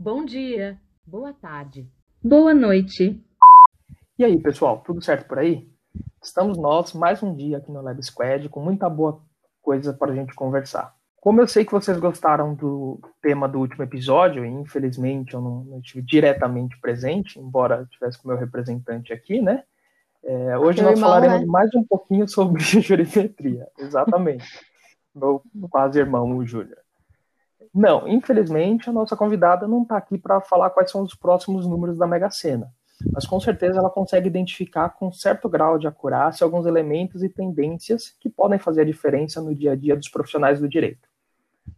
Bom dia, boa tarde, boa noite. E aí, pessoal, tudo certo por aí? Estamos nós mais um dia aqui no Lab Squad com muita boa coisa para a gente conversar. Como eu sei que vocês gostaram do tema do último episódio, e infelizmente eu não, não estive diretamente presente, embora tivesse com o meu representante aqui, né? É, hoje nós irmão, falaremos né? mais um pouquinho sobre jurimetria. Exatamente. meu quase irmão, o Júnior. Não, infelizmente a nossa convidada não está aqui para falar quais são os próximos números da Mega Sena, mas com certeza ela consegue identificar com certo grau de acurácia alguns elementos e tendências que podem fazer a diferença no dia a dia dos profissionais do direito.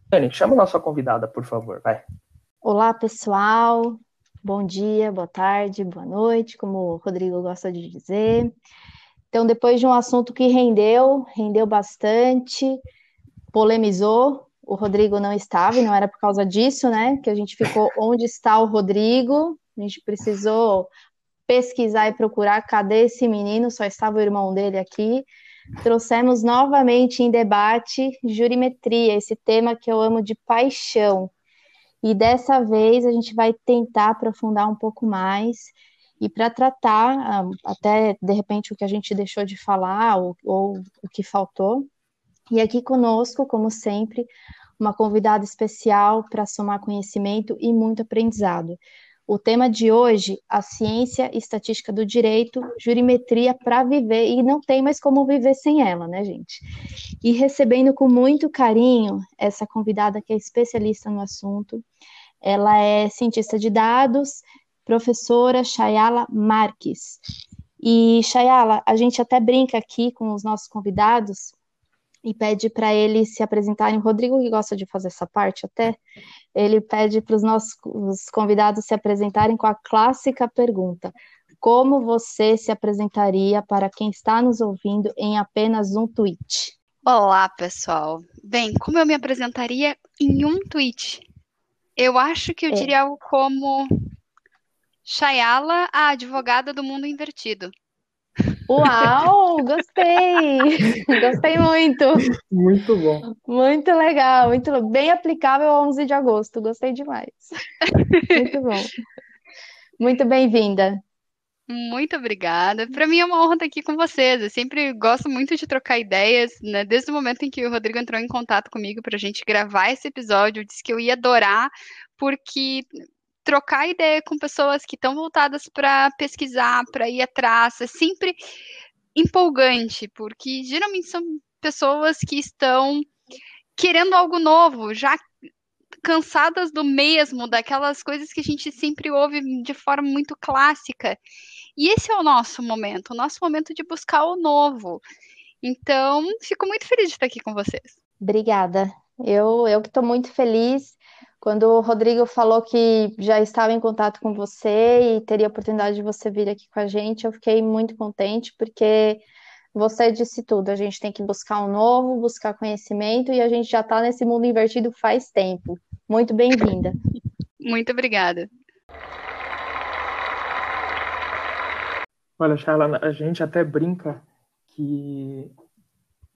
Dani, chama a nossa convidada, por favor, vai. Olá, pessoal. Bom dia, boa tarde, boa noite, como o Rodrigo gosta de dizer. Então, depois de um assunto que rendeu, rendeu bastante, polemizou, o Rodrigo não estava, e não era por causa disso, né? Que a gente ficou onde está o Rodrigo. A gente precisou pesquisar e procurar cadê esse menino, só estava o irmão dele aqui. Trouxemos novamente em debate jurimetria, esse tema que eu amo de paixão. E dessa vez a gente vai tentar aprofundar um pouco mais e para tratar ah, até de repente o que a gente deixou de falar ou, ou o que faltou. E aqui conosco, como sempre, uma convidada especial para somar conhecimento e muito aprendizado. O tema de hoje, a ciência e estatística do direito, jurimetria para viver, e não tem mais como viver sem ela, né, gente? E recebendo com muito carinho essa convidada que é especialista no assunto, ela é cientista de dados, professora Chayala Marques. E, Chayala, a gente até brinca aqui com os nossos convidados, e pede para eles se apresentarem. O Rodrigo, que gosta de fazer essa parte até, ele pede para os nossos convidados se apresentarem com a clássica pergunta: Como você se apresentaria para quem está nos ouvindo em apenas um tweet? Olá, pessoal. Bem, como eu me apresentaria em um tweet? Eu acho que eu é. diria algo como Shayala, a advogada do mundo invertido. Uau, gostei! Gostei muito. Muito bom. Muito legal, muito bem aplicável ao 11 de agosto. Gostei demais. Muito bom. Muito bem-vinda. Muito obrigada. Para mim é uma honra estar aqui com vocês. Eu sempre gosto muito de trocar ideias, né? Desde o momento em que o Rodrigo entrou em contato comigo para a gente gravar esse episódio, eu disse que eu ia adorar, porque trocar ideia com pessoas que estão voltadas para pesquisar, para ir atrás, é sempre empolgante, porque geralmente são pessoas que estão querendo algo novo, já cansadas do mesmo, daquelas coisas que a gente sempre ouve de forma muito clássica. E esse é o nosso momento, o nosso momento de buscar o novo. Então, fico muito feliz de estar aqui com vocês. Obrigada. Eu, eu que estou muito feliz. Quando o Rodrigo falou que já estava em contato com você e teria a oportunidade de você vir aqui com a gente, eu fiquei muito contente, porque você disse tudo. A gente tem que buscar um novo, buscar conhecimento, e a gente já está nesse mundo invertido faz tempo. Muito bem-vinda. Muito obrigada. Olha, Charla, a gente até brinca que,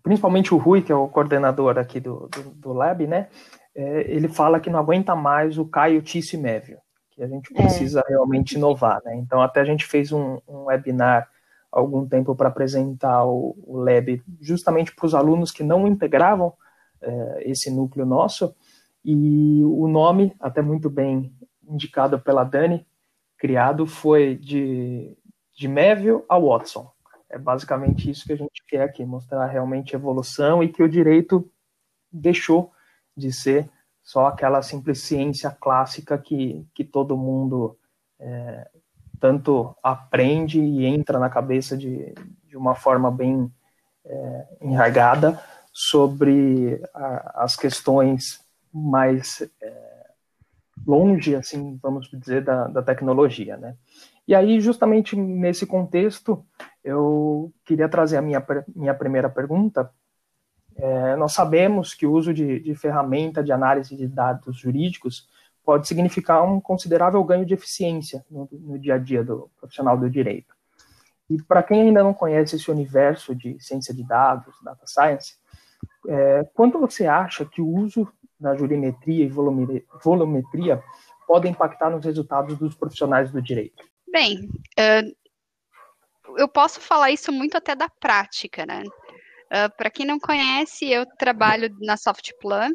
principalmente o Rui, que é o coordenador aqui do, do, do Lab, né? É, ele fala que não aguenta mais o Caio Tício e Mévio, que a gente é. precisa é. realmente inovar, né? Então até a gente fez um, um webinar algum tempo para apresentar o, o Lab justamente para os alunos que não integravam é, esse núcleo nosso, e o nome, até muito bem indicado pela Dani, criado foi de, de Mévio a Watson. É basicamente isso que a gente quer aqui, mostrar realmente evolução e que o direito deixou de ser só aquela simples ciência clássica que, que todo mundo é, tanto aprende e entra na cabeça de, de uma forma bem é, enraigada sobre a, as questões mais é, longe, assim, vamos dizer, da, da tecnologia, né? E aí, justamente nesse contexto, eu queria trazer a minha, minha primeira pergunta, é, nós sabemos que o uso de, de ferramenta de análise de dados jurídicos pode significar um considerável ganho de eficiência no, no dia a dia do profissional do direito. E para quem ainda não conhece esse universo de ciência de dados, data science, é, quanto você acha que o uso da jurimetria e volumetria podem impactar nos resultados dos profissionais do direito? Bem, eu posso falar isso muito até da prática, né? Uh, Para quem não conhece, eu trabalho na Softplan,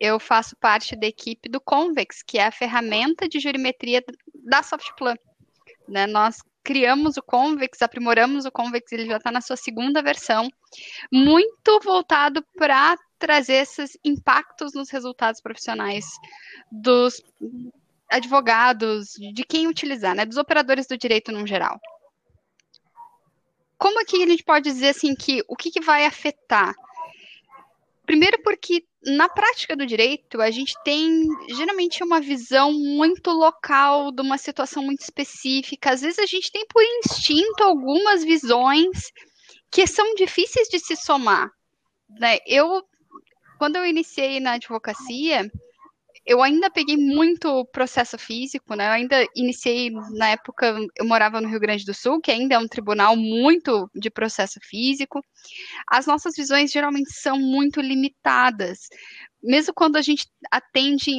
eu faço parte da equipe do Convex, que é a ferramenta de jurimetria da Softplan. Né? Nós criamos o Convex, aprimoramos o Convex, ele já está na sua segunda versão, muito voltado para trazer esses impactos nos resultados profissionais dos advogados, de quem utilizar, né, dos operadores do direito no geral. Como aqui a gente pode dizer assim que o que, que vai afetar? Primeiro porque na prática do direito, a gente tem geralmente uma visão muito local de uma situação muito específica. Às vezes a gente tem por instinto algumas visões que são difíceis de se somar. Né? Eu, quando eu iniciei na advocacia, eu ainda peguei muito processo físico, né? Eu ainda iniciei na época, eu morava no Rio Grande do Sul, que ainda é um tribunal muito de processo físico. As nossas visões geralmente são muito limitadas. Mesmo quando a gente atende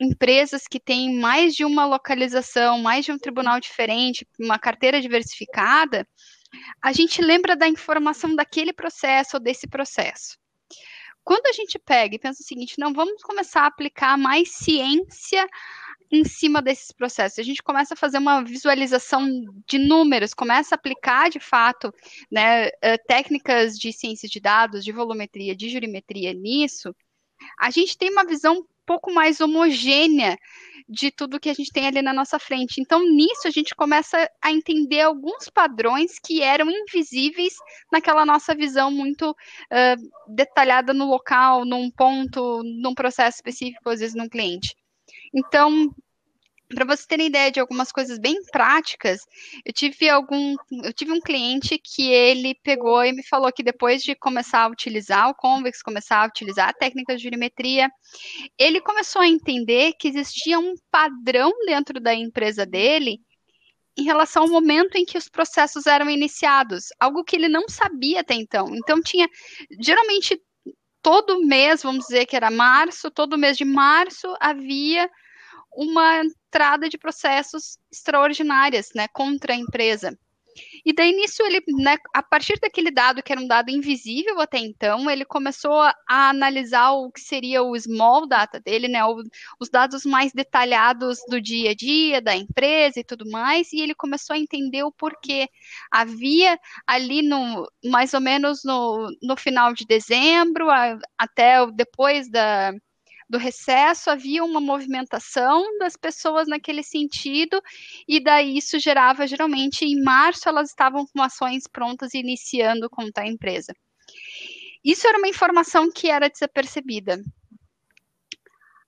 empresas que têm mais de uma localização, mais de um tribunal diferente, uma carteira diversificada, a gente lembra da informação daquele processo ou desse processo. Quando a gente pega e pensa o seguinte, não, vamos começar a aplicar mais ciência em cima desses processos. A gente começa a fazer uma visualização de números, começa a aplicar de fato né, eh, técnicas de ciência de dados, de volumetria, de jurimetria nisso. A gente tem uma visão pouco mais homogênea de tudo que a gente tem ali na nossa frente. Então, nisso, a gente começa a entender alguns padrões que eram invisíveis naquela nossa visão muito uh, detalhada no local, num ponto, num processo específico, às vezes num cliente. Então, para você ter ideia de algumas coisas bem práticas, eu tive algum, eu tive um cliente que ele pegou e me falou que depois de começar a utilizar o Convex, começar a utilizar a técnica de jurimetria, ele começou a entender que existia um padrão dentro da empresa dele em relação ao momento em que os processos eram iniciados, algo que ele não sabia até então. Então tinha geralmente todo mês, vamos dizer que era março, todo mês de março havia uma entrada de processos extraordinárias, né, contra a empresa. E daí nisso ele, né, a partir daquele dado que era um dado invisível até então, ele começou a, analisar o que seria o small data dele, né, o, os dados mais detalhados do dia a dia da empresa e tudo mais, e ele começou a entender o porquê. Havia ali no mais ou menos no, no final de dezembro, a, até depois da do recesso, havia uma movimentação das pessoas naquele sentido, e daí isso gerava, geralmente, em março, elas estavam com ações prontas e iniciando contra a empresa. Isso era uma informação que era desapercebida.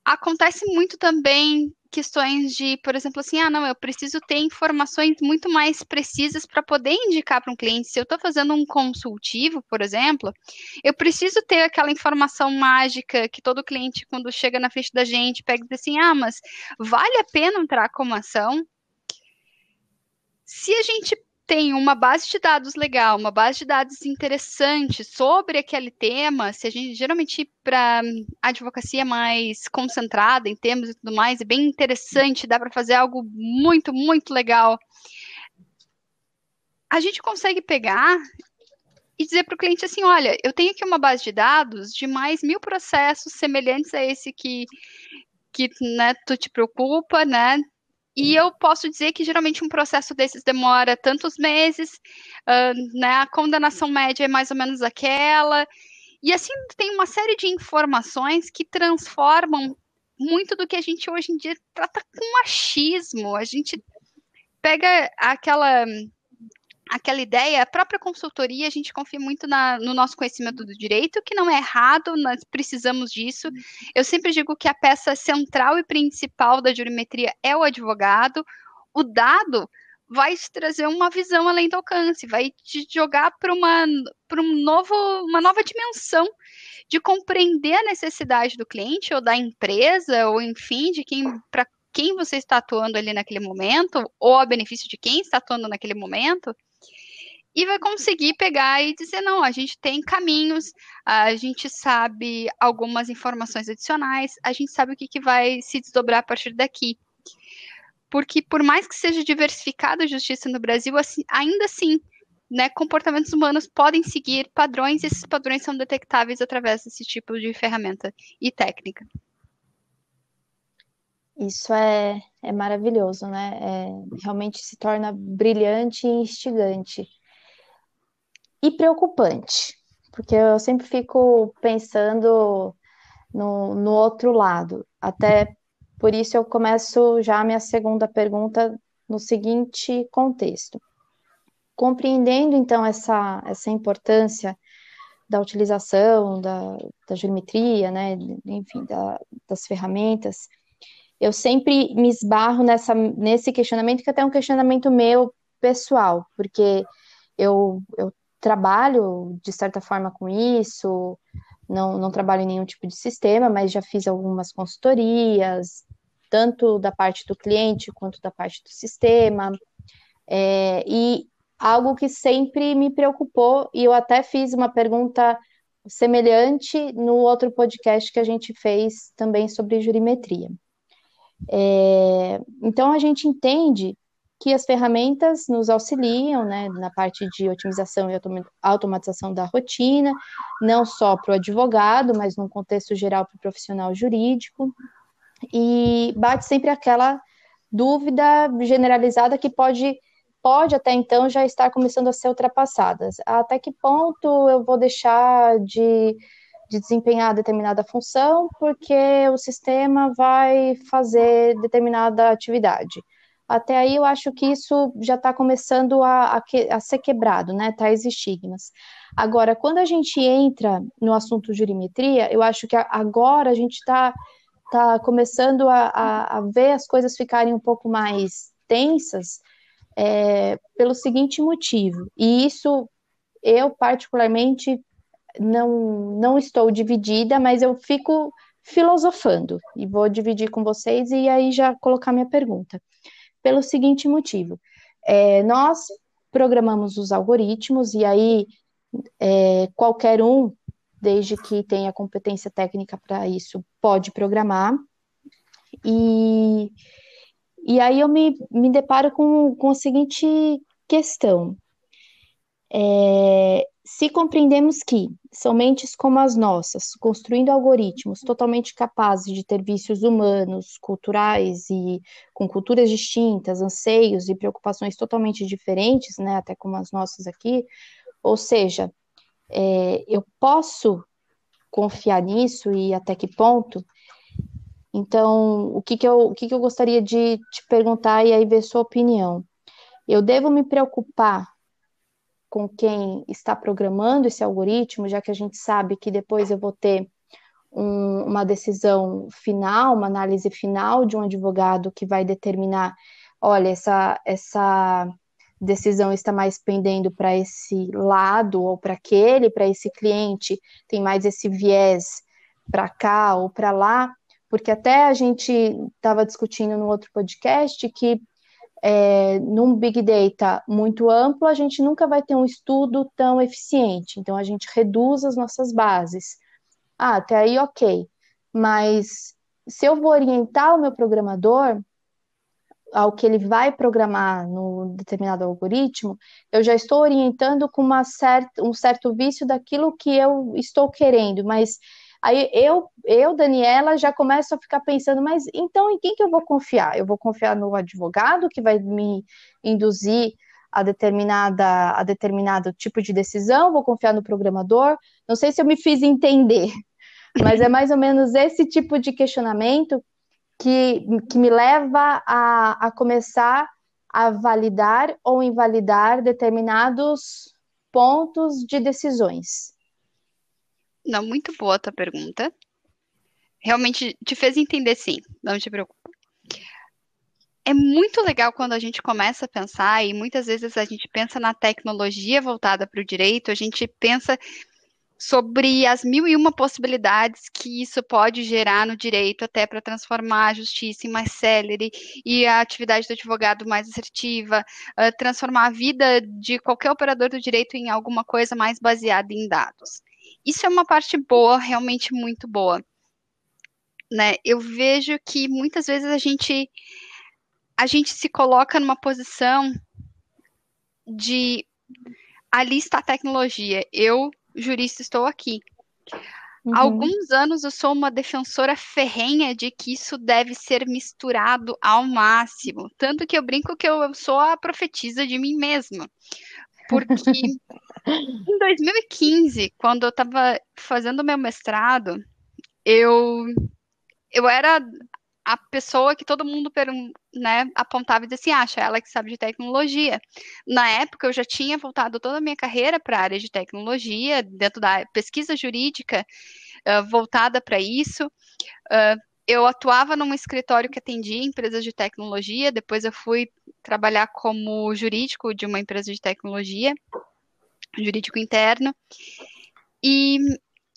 Acontece muito também questões de, por exemplo, assim, ah, não, eu preciso ter informações muito mais precisas para poder indicar para um cliente. Se eu estou fazendo um consultivo, por exemplo, eu preciso ter aquela informação mágica que todo cliente, quando chega na frente da gente, pega e diz assim, ah, mas vale a pena entrar com ação? Se a gente tem uma base de dados legal, uma base de dados interessante sobre aquele tema, se a gente geralmente para advocacia mais concentrada em termos e tudo mais, é bem interessante, dá para fazer algo muito, muito legal. A gente consegue pegar e dizer para o cliente assim, olha, eu tenho aqui uma base de dados de mais mil processos semelhantes a esse que que né, tu te preocupa, né? E eu posso dizer que geralmente um processo desses demora tantos meses, uh, né? A condenação média é mais ou menos aquela. E assim tem uma série de informações que transformam muito do que a gente hoje em dia trata com achismo. A gente pega aquela aquela ideia, a própria consultoria, a gente confia muito na, no nosso conhecimento do direito, que não é errado, nós precisamos disso. Eu sempre digo que a peça central e principal da jurimetria é o advogado. O dado vai te trazer uma visão além do alcance, vai te jogar para uma, um novo, uma nova dimensão de compreender a necessidade do cliente ou da empresa, ou enfim, de quem para quem você está atuando ali naquele momento, ou a benefício de quem está atuando naquele momento, e vai conseguir pegar e dizer: não, a gente tem caminhos, a gente sabe algumas informações adicionais, a gente sabe o que, que vai se desdobrar a partir daqui. Porque, por mais que seja diversificada a justiça no Brasil, assim, ainda assim, né, comportamentos humanos podem seguir padrões e esses padrões são detectáveis através desse tipo de ferramenta e técnica. Isso é, é maravilhoso, né? É, realmente se torna brilhante e instigante e preocupante, porque eu sempre fico pensando no, no outro lado. Até por isso eu começo já a minha segunda pergunta no seguinte contexto. Compreendendo então essa, essa importância da utilização da, da geometria, né, enfim, da, das ferramentas, eu sempre me esbarro nessa, nesse questionamento, que até é um questionamento meu pessoal, porque eu, eu trabalho de certa forma com isso, não, não trabalho em nenhum tipo de sistema, mas já fiz algumas consultorias, tanto da parte do cliente quanto da parte do sistema. É, e algo que sempre me preocupou, e eu até fiz uma pergunta semelhante no outro podcast que a gente fez também sobre jurimetria. É, então a gente entende que as ferramentas nos auxiliam né, na parte de otimização e automatização da rotina, não só para o advogado, mas num contexto geral para o profissional jurídico, e bate sempre aquela dúvida generalizada que pode, pode até então já estar começando a ser ultrapassada. Até que ponto eu vou deixar de, de desempenhar determinada função porque o sistema vai fazer determinada atividade? Até aí eu acho que isso já está começando a, a, a, ser quebrado, né? Tais estigmas. Agora, quando a gente entra no assunto jurimetria, eu acho que agora a gente está tá começando a, a, ver as coisas ficarem um pouco mais tensas é, pelo seguinte motivo, e isso eu particularmente não, não estou dividida, mas eu fico filosofando e vou dividir com vocês e aí já colocar minha pergunta pelo seguinte motivo: é, nós programamos os algoritmos e aí é, qualquer um, desde que tenha competência técnica para isso, pode programar. E, e aí eu me, me deparo com, com a seguinte questão. É, se compreendemos que são mentes como as nossas, construindo algoritmos totalmente capazes de ter vícios humanos, culturais e com culturas distintas, anseios e preocupações totalmente diferentes, né, até como as nossas aqui, ou seja, é, eu posso confiar nisso e até que ponto? Então, o que, que, eu, o que, que eu gostaria de te perguntar e aí ver sua opinião? Eu devo me preocupar com quem está programando esse algoritmo, já que a gente sabe que depois eu vou ter um, uma decisão final, uma análise final de um advogado que vai determinar, olha, essa, essa decisão está mais pendendo para esse lado ou para aquele, para esse cliente tem mais esse viés para cá ou para lá, porque até a gente estava discutindo no outro podcast que é, num Big Data muito amplo, a gente nunca vai ter um estudo tão eficiente. Então, a gente reduz as nossas bases. Ah, até aí, ok. Mas se eu vou orientar o meu programador ao que ele vai programar no determinado algoritmo, eu já estou orientando com uma certa, um certo vício daquilo que eu estou querendo, mas Aí eu, eu, Daniela, já começo a ficar pensando, mas então em quem que eu vou confiar? Eu vou confiar no advogado que vai me induzir a determinada a determinado tipo de decisão, vou confiar no programador. Não sei se eu me fiz entender, mas é mais ou menos esse tipo de questionamento que, que me leva a, a começar a validar ou invalidar determinados pontos de decisões. Não, muito boa a tua pergunta. Realmente te fez entender, sim. Não te preocupa. É muito legal quando a gente começa a pensar, e muitas vezes a gente pensa na tecnologia voltada para o direito, a gente pensa sobre as mil e uma possibilidades que isso pode gerar no direito, até para transformar a justiça em mais célere e a atividade do advogado mais assertiva, transformar a vida de qualquer operador do direito em alguma coisa mais baseada em dados. Isso é uma parte boa, realmente muito boa. Né? Eu vejo que muitas vezes a gente a gente se coloca numa posição de ali está a tecnologia. Eu jurista, estou aqui. Uhum. Há alguns anos eu sou uma defensora ferrenha de que isso deve ser misturado ao máximo. Tanto que eu brinco que eu sou a profetisa de mim mesma. Porque em 2015, quando eu estava fazendo meu mestrado, eu, eu era a pessoa que todo mundo né, apontava e dizia assim, acha ela que sabe de tecnologia. Na época, eu já tinha voltado toda a minha carreira para a área de tecnologia, dentro da pesquisa jurídica, uh, voltada para isso. Uh, eu atuava num escritório que atendia empresas de tecnologia, depois eu fui trabalhar como jurídico de uma empresa de tecnologia, jurídico interno, e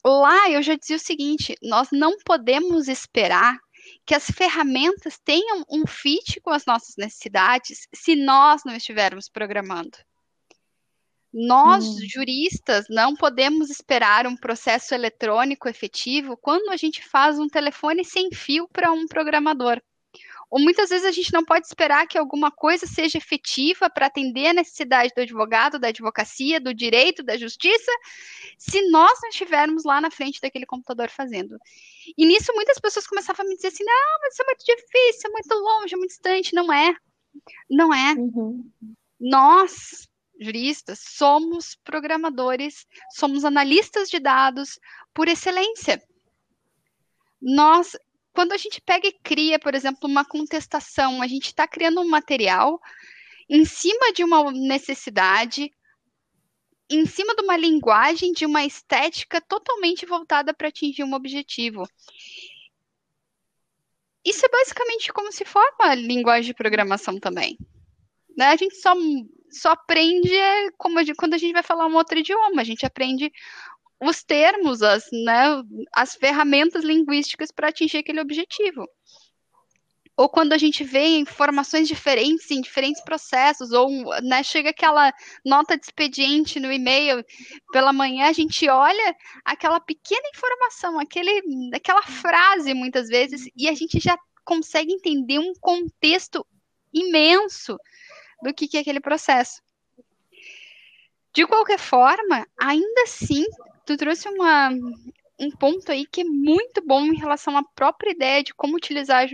lá eu já dizia o seguinte: nós não podemos esperar que as ferramentas tenham um fit com as nossas necessidades se nós não estivermos programando. Nós, hum. juristas, não podemos esperar um processo eletrônico efetivo quando a gente faz um telefone sem fio para um programador. Ou muitas vezes a gente não pode esperar que alguma coisa seja efetiva para atender a necessidade do advogado, da advocacia, do direito, da justiça, se nós não estivermos lá na frente daquele computador fazendo. E nisso muitas pessoas começavam a me dizer assim: não, mas isso é muito difícil, é muito longe, é muito distante. Não é. Não é. Uhum. Nós, juristas, somos programadores, somos analistas de dados por excelência. Nós quando a gente pega e cria, por exemplo, uma contestação, a gente está criando um material em cima de uma necessidade, em cima de uma linguagem, de uma estética totalmente voltada para atingir um objetivo. Isso é basicamente como se forma a linguagem de programação também. Né? A gente só, só aprende como a gente, quando a gente vai falar um outro idioma, a gente aprende os termos, as, né, as ferramentas linguísticas para atingir aquele objetivo. Ou quando a gente vê informações diferentes em diferentes processos, ou né, chega aquela nota de expediente no e-mail pela manhã, a gente olha aquela pequena informação, aquele, aquela frase muitas vezes, e a gente já consegue entender um contexto imenso do que, que é aquele processo. De qualquer forma, ainda assim, tu trouxe uma, um ponto aí que é muito bom em relação à própria ideia de como utilizar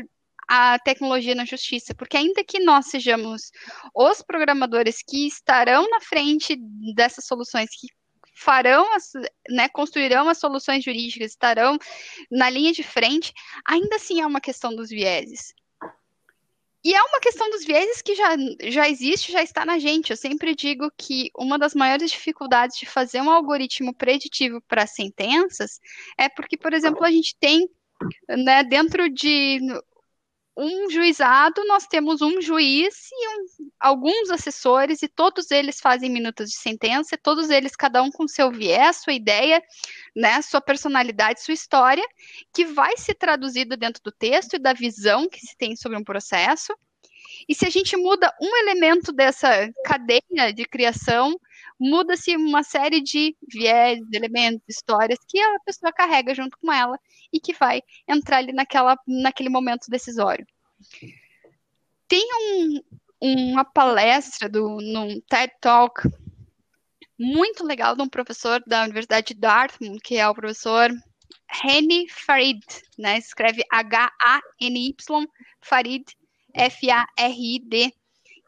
a tecnologia na justiça, porque ainda que nós sejamos os programadores que estarão na frente dessas soluções, que farão, as, né, construirão as soluções jurídicas, estarão na linha de frente, ainda assim é uma questão dos vieses. E é uma questão dos vieses que já, já existe, já está na gente. Eu sempre digo que uma das maiores dificuldades de fazer um algoritmo preditivo para sentenças é porque, por exemplo, a gente tem né, dentro de um juizado, nós temos um juiz e um, alguns assessores, e todos eles fazem minutos de sentença, todos eles, cada um com seu viés, sua ideia, né, sua personalidade, sua história, que vai ser traduzida dentro do texto e da visão que se tem sobre um processo. E se a gente muda um elemento dessa cadeia de criação, muda-se uma série de viés, elementos, histórias que a pessoa carrega junto com ela e que vai entrar ali naquela, naquele momento decisório. Tem um, uma palestra do, num TED Talk muito legal de um professor da Universidade de Dartmouth, que é o professor Reni Farid, né? Escreve H-A-N-Y, Farid, F-A-R-I-D,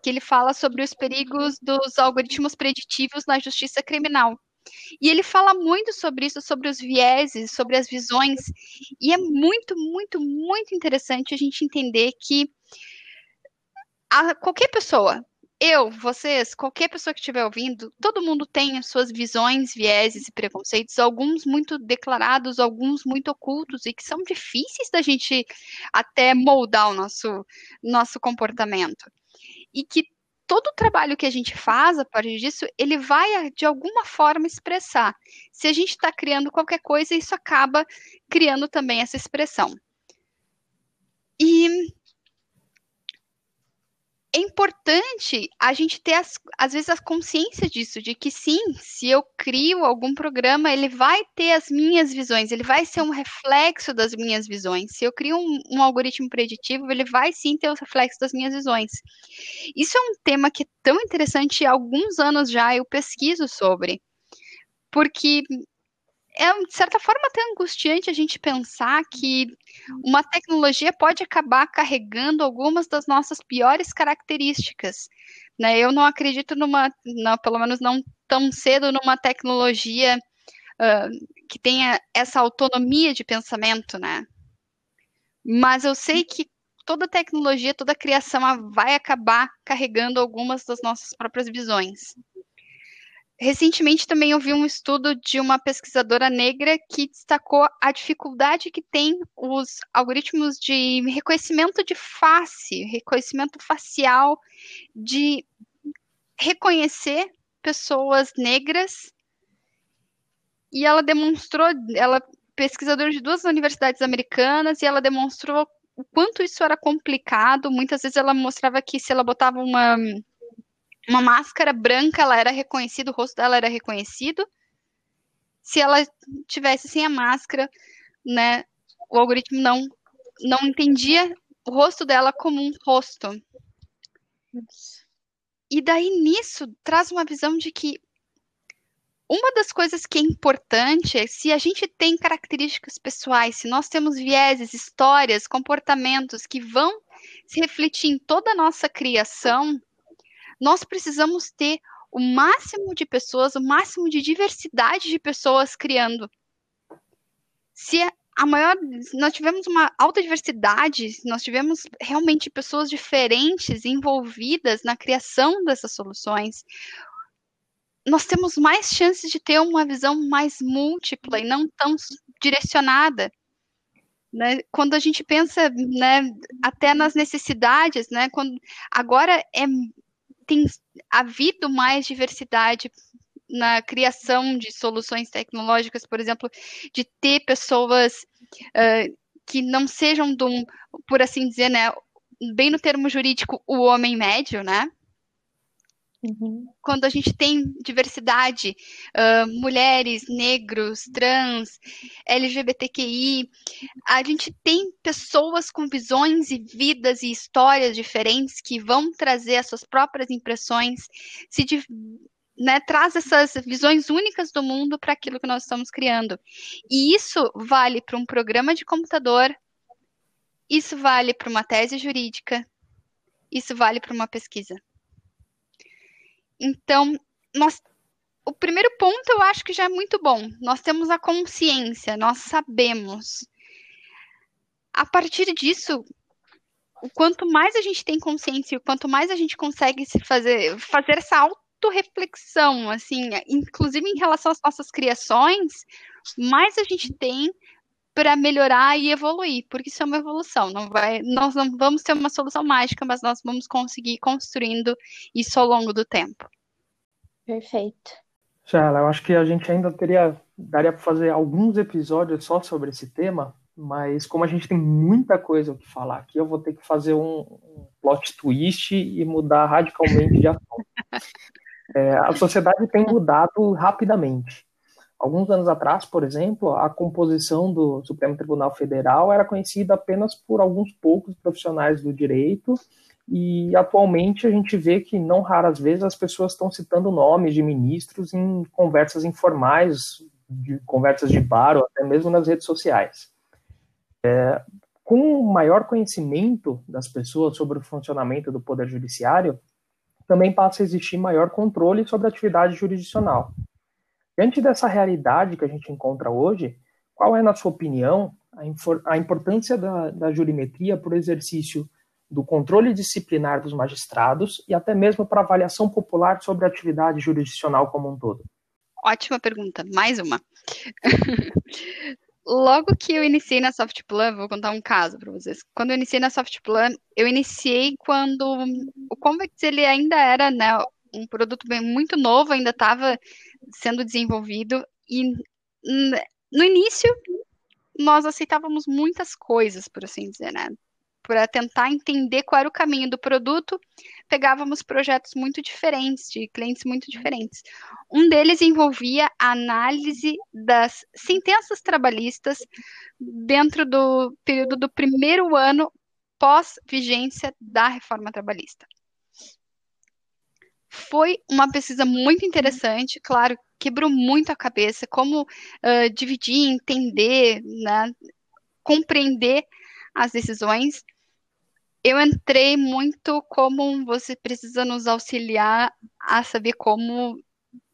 que ele fala sobre os perigos dos algoritmos preditivos na justiça criminal. E ele fala muito sobre isso, sobre os vieses, sobre as visões, e é muito, muito, muito interessante a gente entender que a, qualquer pessoa, eu, vocês, qualquer pessoa que estiver ouvindo, todo mundo tem as suas visões, vieses e preconceitos, alguns muito declarados, alguns muito ocultos e que são difíceis da gente até moldar o nosso, nosso comportamento. E que todo o trabalho que a gente faz a partir disso, ele vai de alguma forma expressar. Se a gente está criando qualquer coisa, isso acaba criando também essa expressão. E é importante a gente ter, as, às vezes, a consciência disso, de que sim, se eu crio algum programa, ele vai ter as minhas visões, ele vai ser um reflexo das minhas visões. Se eu crio um, um algoritmo preditivo, ele vai sim ter os reflexos das minhas visões. Isso é um tema que é tão interessante, há alguns anos já eu pesquiso sobre, porque é, de certa forma, até angustiante a gente pensar que uma tecnologia pode acabar carregando algumas das nossas piores características. Né? Eu não acredito numa, não, pelo menos não tão cedo, numa tecnologia uh, que tenha essa autonomia de pensamento, né? Mas eu sei que toda tecnologia, toda criação vai acabar carregando algumas das nossas próprias visões. Recentemente também ouvi um estudo de uma pesquisadora negra que destacou a dificuldade que tem os algoritmos de reconhecimento de face, reconhecimento facial, de reconhecer pessoas negras. E ela demonstrou, ela é pesquisadora de duas universidades americanas, e ela demonstrou o quanto isso era complicado. Muitas vezes ela mostrava que se ela botava uma uma máscara branca, ela era reconhecida, o rosto dela era reconhecido. Se ela tivesse sem a máscara, né, o algoritmo não não entendia o rosto dela como um rosto. E daí nisso traz uma visão de que uma das coisas que é importante é se a gente tem características pessoais, se nós temos vieses, histórias, comportamentos que vão se refletir em toda a nossa criação, nós precisamos ter o máximo de pessoas, o máximo de diversidade de pessoas criando. Se a maior, nós tivemos uma alta diversidade, nós tivemos realmente pessoas diferentes envolvidas na criação dessas soluções, nós temos mais chances de ter uma visão mais múltipla e não tão direcionada. Né? Quando a gente pensa né, até nas necessidades, né, quando, agora é tem havido mais diversidade na criação de soluções tecnológicas, por exemplo, de ter pessoas uh, que não sejam, de um, por assim dizer, né, bem no termo jurídico, o homem médio, né? Uhum. Quando a gente tem diversidade, uh, mulheres, negros, trans, LGBTQI, a gente tem pessoas com visões e vidas e histórias diferentes que vão trazer as suas próprias impressões, se né, traz essas visões únicas do mundo para aquilo que nós estamos criando. E isso vale para um programa de computador, isso vale para uma tese jurídica, isso vale para uma pesquisa. Então, nós, o primeiro ponto eu acho que já é muito bom. Nós temos a consciência, nós sabemos. A partir disso, o quanto mais a gente tem consciência, o quanto mais a gente consegue se fazer, fazer essa autorreflexão, assim, inclusive em relação às nossas criações, mais a gente tem para melhorar e evoluir, porque isso é uma evolução. Não vai, nós não vamos ter uma solução mágica, mas nós vamos conseguir construindo isso ao longo do tempo. Perfeito. Já, eu acho que a gente ainda teria daria para fazer alguns episódios só sobre esse tema, mas como a gente tem muita coisa o que falar aqui, eu vou ter que fazer um, um plot twist e mudar radicalmente de assunto. É, a sociedade tem mudado rapidamente. Alguns anos atrás, por exemplo, a composição do Supremo Tribunal Federal era conhecida apenas por alguns poucos profissionais do direito, e atualmente a gente vê que não raras vezes as pessoas estão citando nomes de ministros em conversas informais, de conversas de bar ou até mesmo nas redes sociais. É, com o maior conhecimento das pessoas sobre o funcionamento do poder judiciário, também passa a existir maior controle sobre a atividade jurisdicional. Diante dessa realidade que a gente encontra hoje, qual é, na sua opinião, a, a importância da, da jurimetria para o exercício do controle disciplinar dos magistrados e até mesmo para avaliação popular sobre a atividade jurisdicional como um todo? Ótima pergunta, mais uma. logo que eu iniciei na Softplan, vou contar um caso para vocês. Quando eu iniciei na Softplan, eu iniciei quando o Convex ele ainda era, né, um produto bem, muito novo, ainda estava sendo desenvolvido e no início nós aceitávamos muitas coisas, por assim dizer, né? Para tentar entender qual era o caminho do produto, pegávamos projetos muito diferentes, de clientes muito diferentes. Um deles envolvia a análise das sentenças trabalhistas dentro do período do primeiro ano pós-vigência da reforma trabalhista. Foi uma pesquisa muito interessante, claro, quebrou muito a cabeça, como uh, dividir, entender, né, compreender as decisões. Eu entrei muito como você precisa nos auxiliar a saber como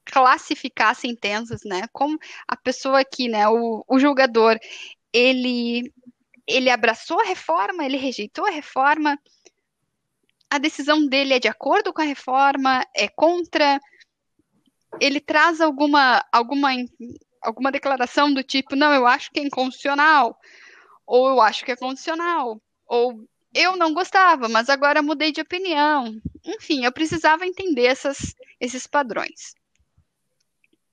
classificar sentenças, né? Como a pessoa aqui, né, o, o julgador, ele ele abraçou a reforma, ele rejeitou a reforma, a decisão dele é de acordo com a reforma, é contra, ele traz alguma, alguma, alguma declaração do tipo, não, eu acho que é inconstitucional, ou eu acho que é condicional, ou eu não gostava, mas agora mudei de opinião. Enfim, eu precisava entender essas, esses padrões.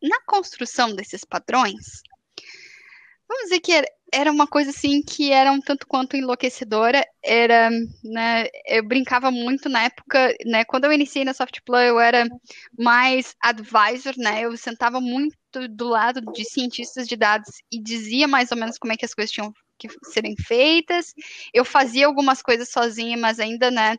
Na construção desses padrões, vamos dizer que era uma coisa assim que era um tanto quanto enlouquecedora. Era, né, eu brincava muito na época, né, quando eu iniciei na Softplay, eu era mais advisor, né, eu sentava muito do lado de cientistas de dados e dizia mais ou menos como é que as coisas tinham que serem feitas. Eu fazia algumas coisas sozinha, mas ainda, né,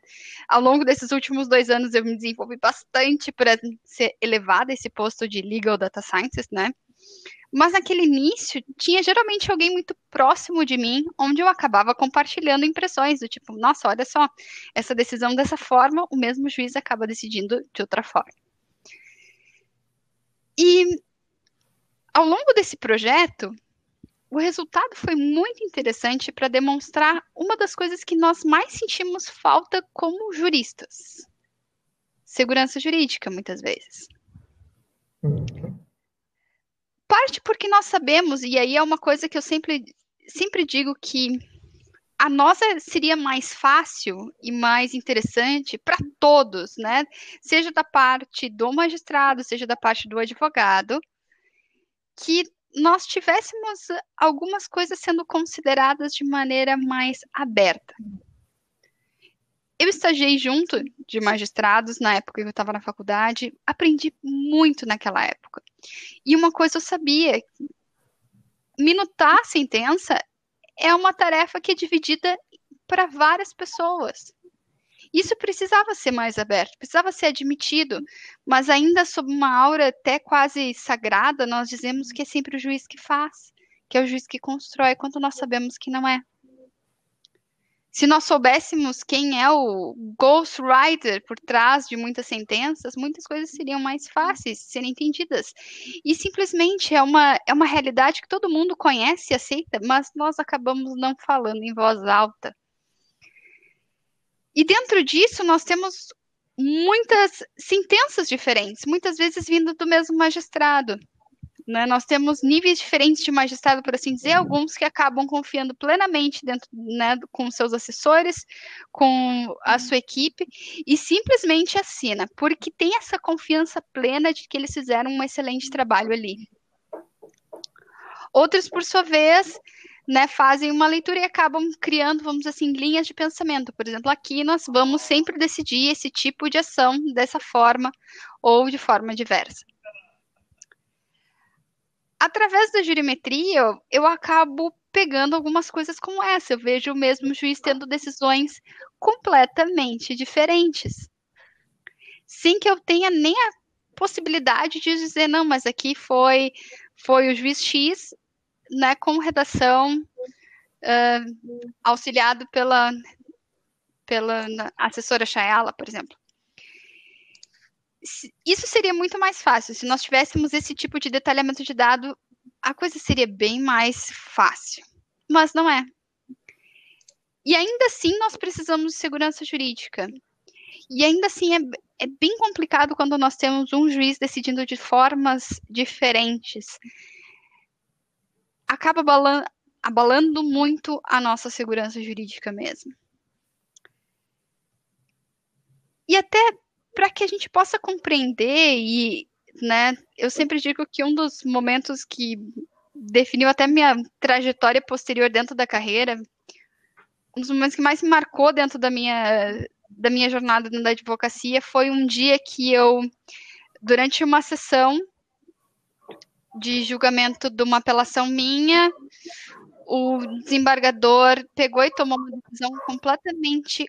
ao longo desses últimos dois anos eu me desenvolvi bastante para ser elevada esse posto de Legal Data Scientist, né, mas naquele início, tinha geralmente alguém muito próximo de mim, onde eu acabava compartilhando impressões do tipo, nossa, olha só, essa decisão dessa forma, o mesmo juiz acaba decidindo de outra forma. E ao longo desse projeto, o resultado foi muito interessante para demonstrar uma das coisas que nós mais sentimos falta como juristas: segurança jurídica, muitas vezes. Uhum parte porque nós sabemos, e aí é uma coisa que eu sempre, sempre digo que a nossa seria mais fácil e mais interessante para todos, né? Seja da parte do magistrado, seja da parte do advogado, que nós tivéssemos algumas coisas sendo consideradas de maneira mais aberta. Eu estagiei junto de magistrados na época que eu estava na faculdade, aprendi muito naquela época. E uma coisa eu sabia: minutar a sentença é uma tarefa que é dividida para várias pessoas. Isso precisava ser mais aberto, precisava ser admitido, mas ainda sob uma aura até quase sagrada, nós dizemos que é sempre o juiz que faz, que é o juiz que constrói, quando nós sabemos que não é se nós soubéssemos quem é o ghostwriter por trás de muitas sentenças, muitas coisas seriam mais fáceis de serem entendidas. E simplesmente é uma, é uma realidade que todo mundo conhece e aceita, mas nós acabamos não falando em voz alta. E dentro disso, nós temos muitas sentenças diferentes, muitas vezes vindo do mesmo magistrado. Né? Nós temos níveis diferentes de magistrado, por assim dizer, alguns que acabam confiando plenamente dentro, né, com seus assessores, com a sua equipe, e simplesmente assina, porque tem essa confiança plena de que eles fizeram um excelente trabalho ali. Outros, por sua vez, né, fazem uma leitura e acabam criando, vamos dizer assim, linhas de pensamento. Por exemplo, aqui nós vamos sempre decidir esse tipo de ação dessa forma ou de forma diversa através da jurimetria, eu, acabo pegando algumas coisas como essa. Eu vejo o mesmo juiz tendo decisões completamente diferentes. Sem que eu tenha nem a possibilidade de dizer, não, mas aqui foi, foi o juiz X, né, com redação uh, auxiliado pela, pela assessora Chayala, por exemplo isso seria muito mais fácil. Se nós tivéssemos esse tipo de detalhamento de dado, a coisa seria bem mais fácil. Mas não é. E ainda assim, nós precisamos de segurança jurídica. E ainda assim, é, é bem complicado quando nós temos um juiz decidindo de formas diferentes. acaba abalando, abalando muito a nossa segurança jurídica mesmo. E até para que a gente possa compreender e, né, eu sempre digo que um dos momentos que definiu até minha trajetória posterior dentro da carreira, um dos momentos que mais me marcou dentro da minha da minha jornada na advocacia foi um dia que eu durante uma sessão de julgamento de uma apelação minha, o desembargador pegou e tomou uma decisão completamente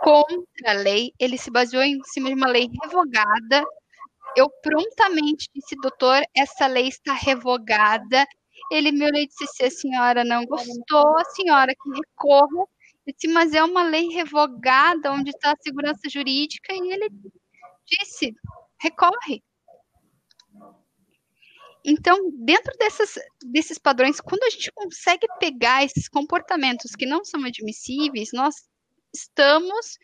contra a lei, ele se baseou em cima de uma lei revogada. Eu prontamente disse, doutor, essa lei está revogada. Ele me olhou e disse: se a senhora não gostou, a senhora que recorra. Eu disse, mas é uma lei revogada, onde está a segurança jurídica, e ele disse: recorre. Então, dentro dessas, desses padrões, quando a gente consegue pegar esses comportamentos que não são admissíveis, nós estamos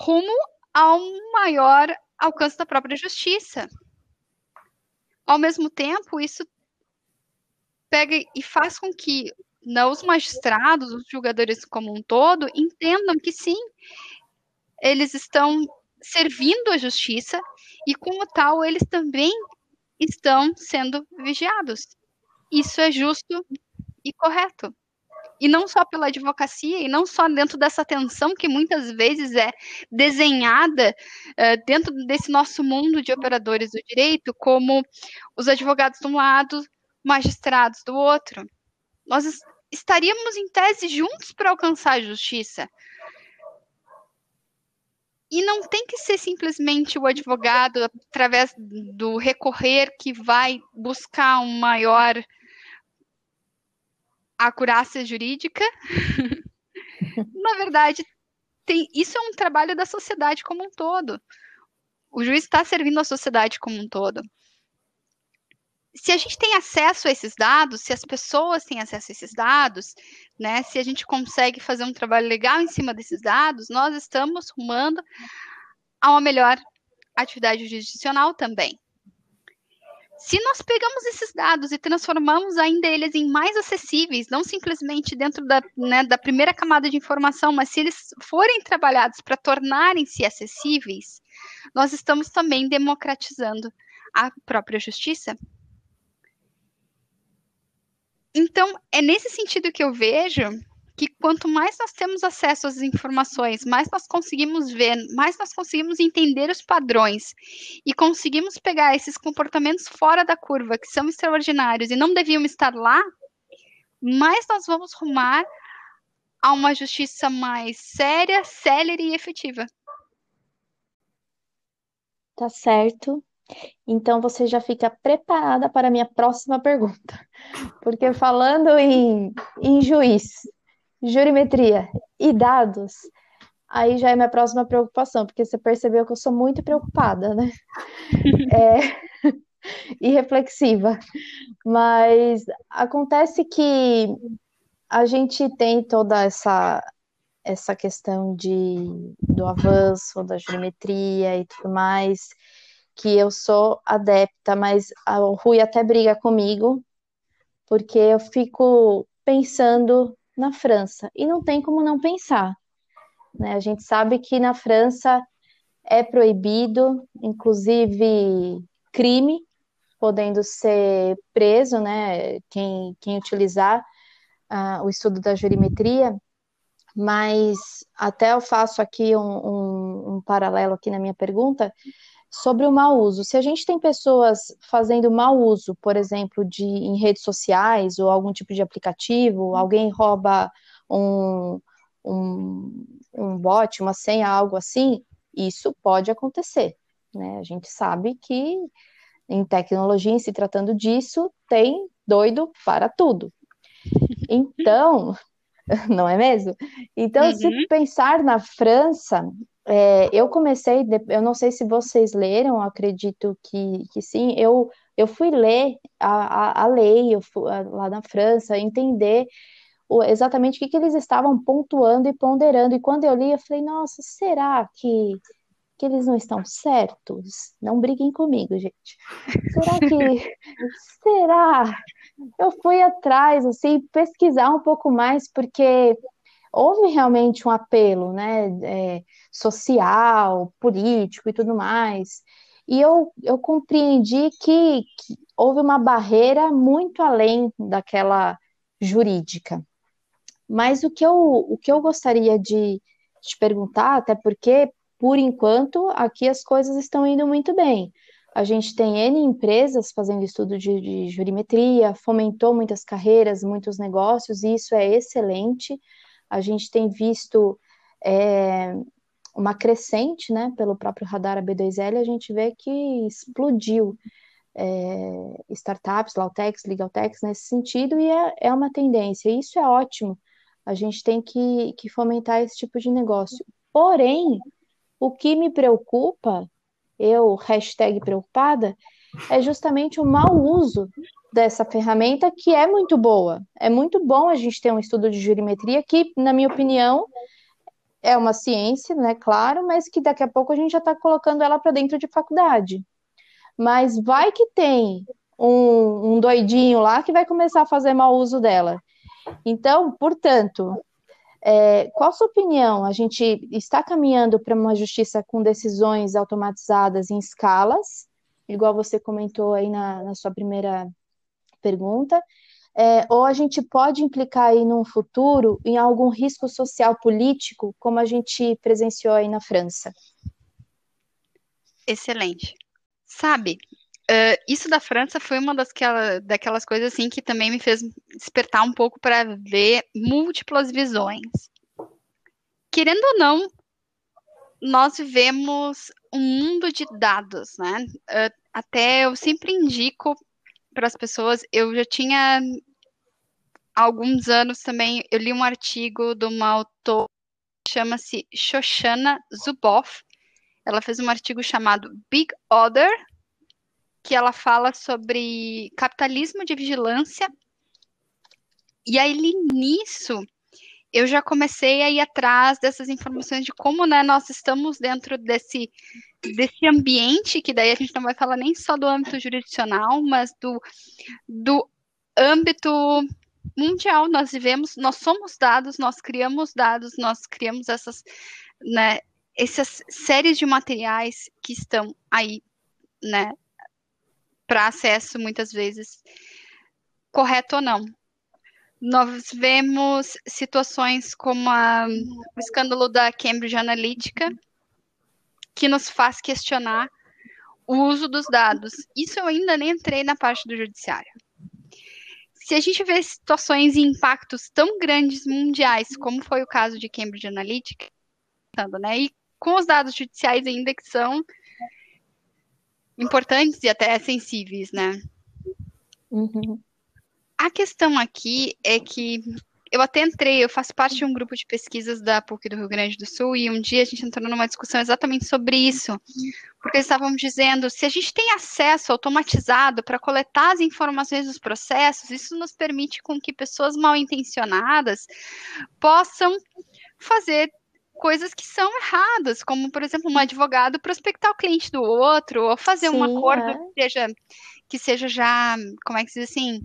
rumo a um maior alcance da própria justiça. Ao mesmo tempo, isso pega e faz com que não, os magistrados, os julgadores como um todo, entendam que sim, eles estão servindo a justiça e, como tal, eles também estão sendo vigiados. Isso é justo e correto. E não só pela advocacia, e não só dentro dessa tensão que muitas vezes é desenhada uh, dentro desse nosso mundo de operadores do direito, como os advogados de um lado, magistrados do outro. Nós estaríamos em tese juntos para alcançar a justiça. E não tem que ser simplesmente o advogado, através do recorrer, que vai buscar um maior acurácia jurídica. Na verdade, tem, isso é um trabalho da sociedade como um todo. O juiz está servindo a sociedade como um todo. Se a gente tem acesso a esses dados, se as pessoas têm acesso a esses dados, né? Se a gente consegue fazer um trabalho legal em cima desses dados, nós estamos rumando a uma melhor atividade jurisdicional também. Se nós pegamos esses dados e transformamos ainda eles em mais acessíveis, não simplesmente dentro da, né, da primeira camada de informação, mas se eles forem trabalhados para tornarem-se acessíveis, nós estamos também democratizando a própria justiça. Então, é nesse sentido que eu vejo que quanto mais nós temos acesso às informações, mais nós conseguimos ver, mais nós conseguimos entender os padrões e conseguimos pegar esses comportamentos fora da curva, que são extraordinários e não deviam estar lá, mais nós vamos rumar a uma justiça mais séria, célere e efetiva. Tá certo. Então você já fica preparada para a minha próxima pergunta. Porque falando em, em juiz, jurimetria e dados, aí já é minha próxima preocupação, porque você percebeu que eu sou muito preocupada, né? É, e reflexiva. Mas acontece que a gente tem toda essa essa questão de do avanço da jurimetria e tudo mais, que eu sou adepta, mas o Rui até briga comigo, porque eu fico pensando na França, e não tem como não pensar. Né? A gente sabe que na França é proibido, inclusive crime, podendo ser preso, né, quem, quem utilizar uh, o estudo da jurimetria, mas até eu faço aqui um, um, um paralelo aqui na minha pergunta, sobre o mau uso. Se a gente tem pessoas fazendo mau uso, por exemplo, de em redes sociais ou algum tipo de aplicativo, alguém rouba um, um, um bot, uma senha, algo assim, isso pode acontecer. Né? A gente sabe que em tecnologia, em se tratando disso, tem doido para tudo. Então, não é mesmo? Então, uhum. se pensar na França, é, eu comecei, eu não sei se vocês leram, acredito que, que sim, eu, eu fui ler a, a, a lei fui, a, lá na França, entender o, exatamente o que, que eles estavam pontuando e ponderando, e quando eu li, eu falei, nossa, será que, que eles não estão certos? Não briguem comigo, gente. Será que, será eu fui atrás, assim, pesquisar um pouco mais, porque houve realmente um apelo, né, é, social, político e tudo mais. E eu, eu compreendi que, que houve uma barreira muito além daquela jurídica. Mas o que eu, o que eu gostaria de te perguntar, até porque, por enquanto, aqui as coisas estão indo muito bem. A gente tem N empresas fazendo estudo de, de jurimetria, fomentou muitas carreiras, muitos negócios, e isso é excelente. A gente tem visto é, uma crescente, né, pelo próprio radar AB2L, a gente vê que explodiu é, startups, Lautex, Legaltex nesse sentido, e é, é uma tendência. Isso é ótimo. A gente tem que, que fomentar esse tipo de negócio. Porém, o que me preocupa, eu, hashtag preocupada, é justamente o mau uso dessa ferramenta que é muito boa. É muito bom a gente ter um estudo de jurimetria que, na minha opinião, é uma ciência, né, claro, mas que daqui a pouco a gente já está colocando ela para dentro de faculdade. Mas vai que tem um, um doidinho lá que vai começar a fazer mau uso dela. Então, portanto, é, qual a sua opinião? A gente está caminhando para uma justiça com decisões automatizadas em escalas, igual você comentou aí na, na sua primeira pergunta, é, ou a gente pode implicar aí num futuro em algum risco social político, como a gente presenciou aí na França? Excelente. Sabe, uh, isso da França foi uma das daquelas coisas assim que também me fez despertar um pouco para ver múltiplas visões. Querendo ou não, nós vivemos um mundo de dados, né? Uh, até eu sempre indico para as pessoas, eu já tinha há alguns anos também, eu li um artigo de uma autora chama-se Shoshana Zuboff. Ela fez um artigo chamado Big Other, que ela fala sobre capitalismo de vigilância. E aí, nisso, eu já comecei a ir atrás dessas informações de como né, nós estamos dentro desse, desse ambiente, que daí a gente não vai falar nem só do âmbito jurisdicional, mas do, do âmbito mundial. Nós vivemos, nós somos dados, nós criamos dados, nós criamos essas, né, essas séries de materiais que estão aí, né, para acesso muitas vezes, correto ou não. Nós vemos situações como a, o escândalo da Cambridge Analytica, que nos faz questionar o uso dos dados. Isso eu ainda nem entrei na parte do judiciário. Se a gente vê situações e impactos tão grandes mundiais, como foi o caso de Cambridge Analytica, né, e com os dados judiciais ainda que são importantes e até sensíveis, né? Uhum. A questão aqui é que eu até entrei, eu faço parte de um grupo de pesquisas da PUC do Rio Grande do Sul, e um dia a gente entrou numa discussão exatamente sobre isso, porque estávamos dizendo, se a gente tem acesso automatizado para coletar as informações dos processos, isso nos permite com que pessoas mal intencionadas possam fazer coisas que são erradas, como, por exemplo, um advogado prospectar o cliente do outro, ou fazer Sim, um acordo é. que, seja, que seja já, como é que se diz assim,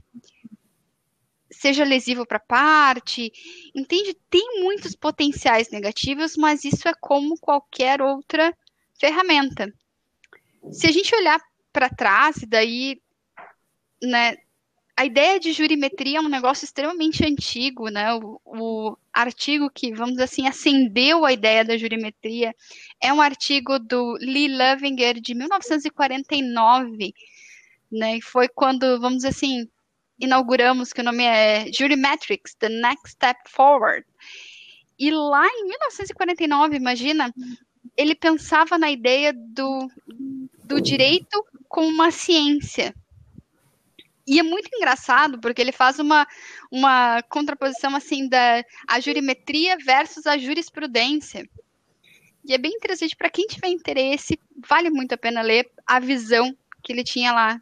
seja lesivo para parte, entende? Tem muitos potenciais negativos, mas isso é como qualquer outra ferramenta. Se a gente olhar para trás, e daí, né, a ideia de jurimetria é um negócio extremamente antigo, né? O, o, artigo que, vamos assim, acendeu a ideia da jurimetria é um artigo do Lee Lovinger de 1949, né? E foi quando, vamos assim, inauguramos que o nome é Jurimetrics, The Next Step Forward. E lá em 1949, imagina, ele pensava na ideia do, do direito como uma ciência, e é muito engraçado, porque ele faz uma, uma contraposição assim da a jurimetria versus a jurisprudência. E é bem interessante para quem tiver interesse, vale muito a pena ler a visão que ele tinha lá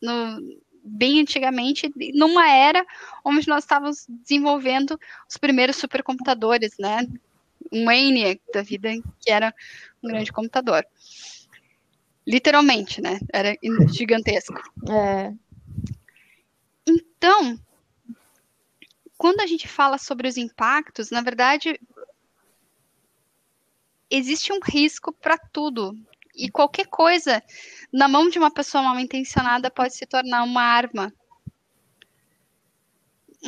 no, bem antigamente, numa era onde nós estávamos desenvolvendo os primeiros supercomputadores, né? Um ENIAC da vida, que era um grande computador. Literalmente, né? Era gigantesco. É. Então, quando a gente fala sobre os impactos, na verdade, existe um risco para tudo. E qualquer coisa na mão de uma pessoa mal intencionada pode se tornar uma arma.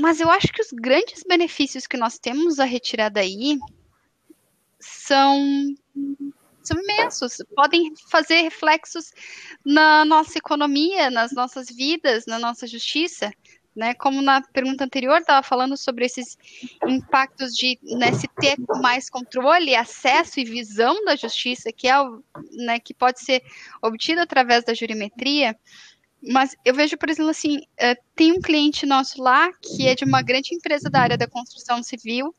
Mas eu acho que os grandes benefícios que nós temos a retirar daí são, são imensos. Podem fazer reflexos na nossa economia, nas nossas vidas, na nossa justiça né? Como na pergunta anterior estava falando sobre esses impactos de né, se ter mais controle, acesso e visão da justiça, que é o, né, que pode ser obtido através da jurimetria. Mas eu vejo, por exemplo, assim, uh, tem um cliente nosso lá que é de uma grande empresa da área da construção civil,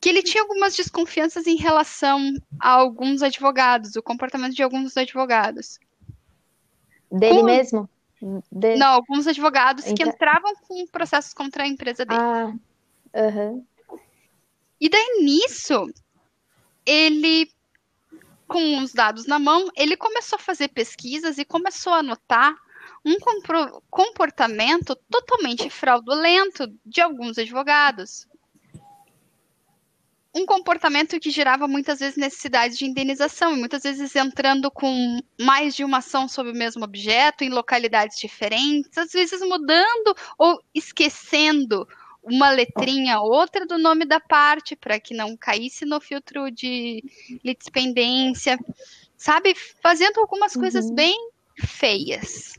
que ele tinha algumas desconfianças em relação a alguns advogados, o comportamento de alguns advogados. Dele mesmo? De... Não, alguns advogados que entravam com processos contra a empresa dele. Ah, uhum. E daí nisso, ele, com os dados na mão, ele começou a fazer pesquisas e começou a notar um comportamento totalmente fraudulento de alguns advogados um comportamento que gerava muitas vezes necessidades de indenização, e muitas vezes entrando com mais de uma ação sobre o mesmo objeto, em localidades diferentes, às vezes mudando ou esquecendo uma letrinha outra do nome da parte para que não caísse no filtro de litispendência, sabe? Fazendo algumas uhum. coisas bem feias.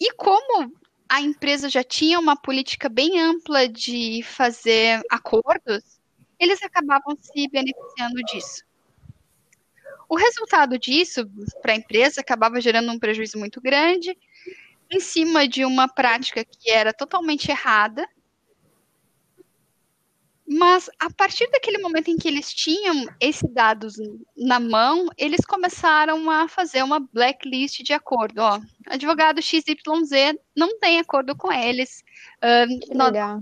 E como a empresa já tinha uma política bem ampla de fazer acordos, eles acabavam se beneficiando disso. O resultado disso para a empresa acabava gerando um prejuízo muito grande, em cima de uma prática que era totalmente errada, mas a partir daquele momento em que eles tinham esses dados na mão, eles começaram a fazer uma blacklist de acordo. Ó, advogado XYZ não tem acordo com eles. Uh, legal.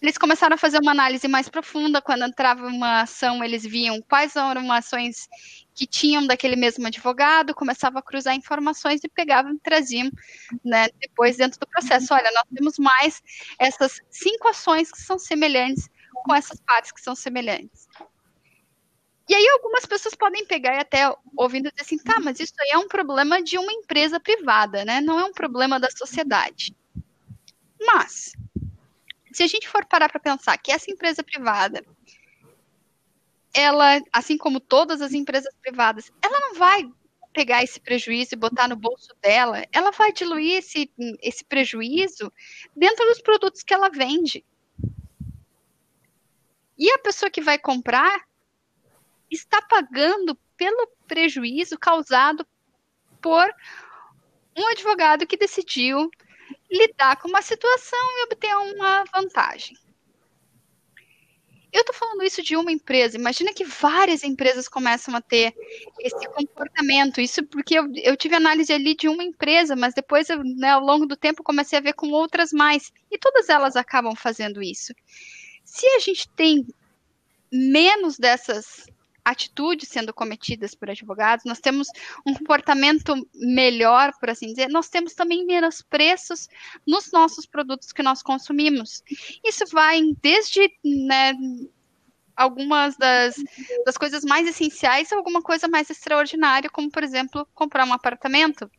Eles começaram a fazer uma análise mais profunda. Quando entrava uma ação, eles viam quais eram ações que tinham daquele mesmo advogado, começavam a cruzar informações e pegavam e traziam né, depois dentro do processo. Olha, nós temos mais essas cinco ações que são semelhantes com essas partes que são semelhantes. E aí algumas pessoas podem pegar e até ouvindo dizer assim, tá, mas isso aí é um problema de uma empresa privada, né? Não é um problema da sociedade. Mas, se a gente for parar para pensar que essa empresa privada, ela, assim como todas as empresas privadas, ela não vai pegar esse prejuízo e botar no bolso dela, ela vai diluir esse, esse prejuízo dentro dos produtos que ela vende. E a pessoa que vai comprar está pagando pelo prejuízo causado por um advogado que decidiu lidar com uma situação e obter uma vantagem. Eu estou falando isso de uma empresa. Imagina que várias empresas começam a ter esse comportamento. Isso porque eu, eu tive análise ali de uma empresa, mas depois, eu, né, ao longo do tempo, comecei a ver com outras mais. E todas elas acabam fazendo isso. Se a gente tem menos dessas atitudes sendo cometidas por advogados, nós temos um comportamento melhor, por assim dizer, nós temos também menos preços nos nossos produtos que nós consumimos. Isso vai desde né, algumas das, das coisas mais essenciais a alguma coisa mais extraordinária, como, por exemplo, comprar um apartamento.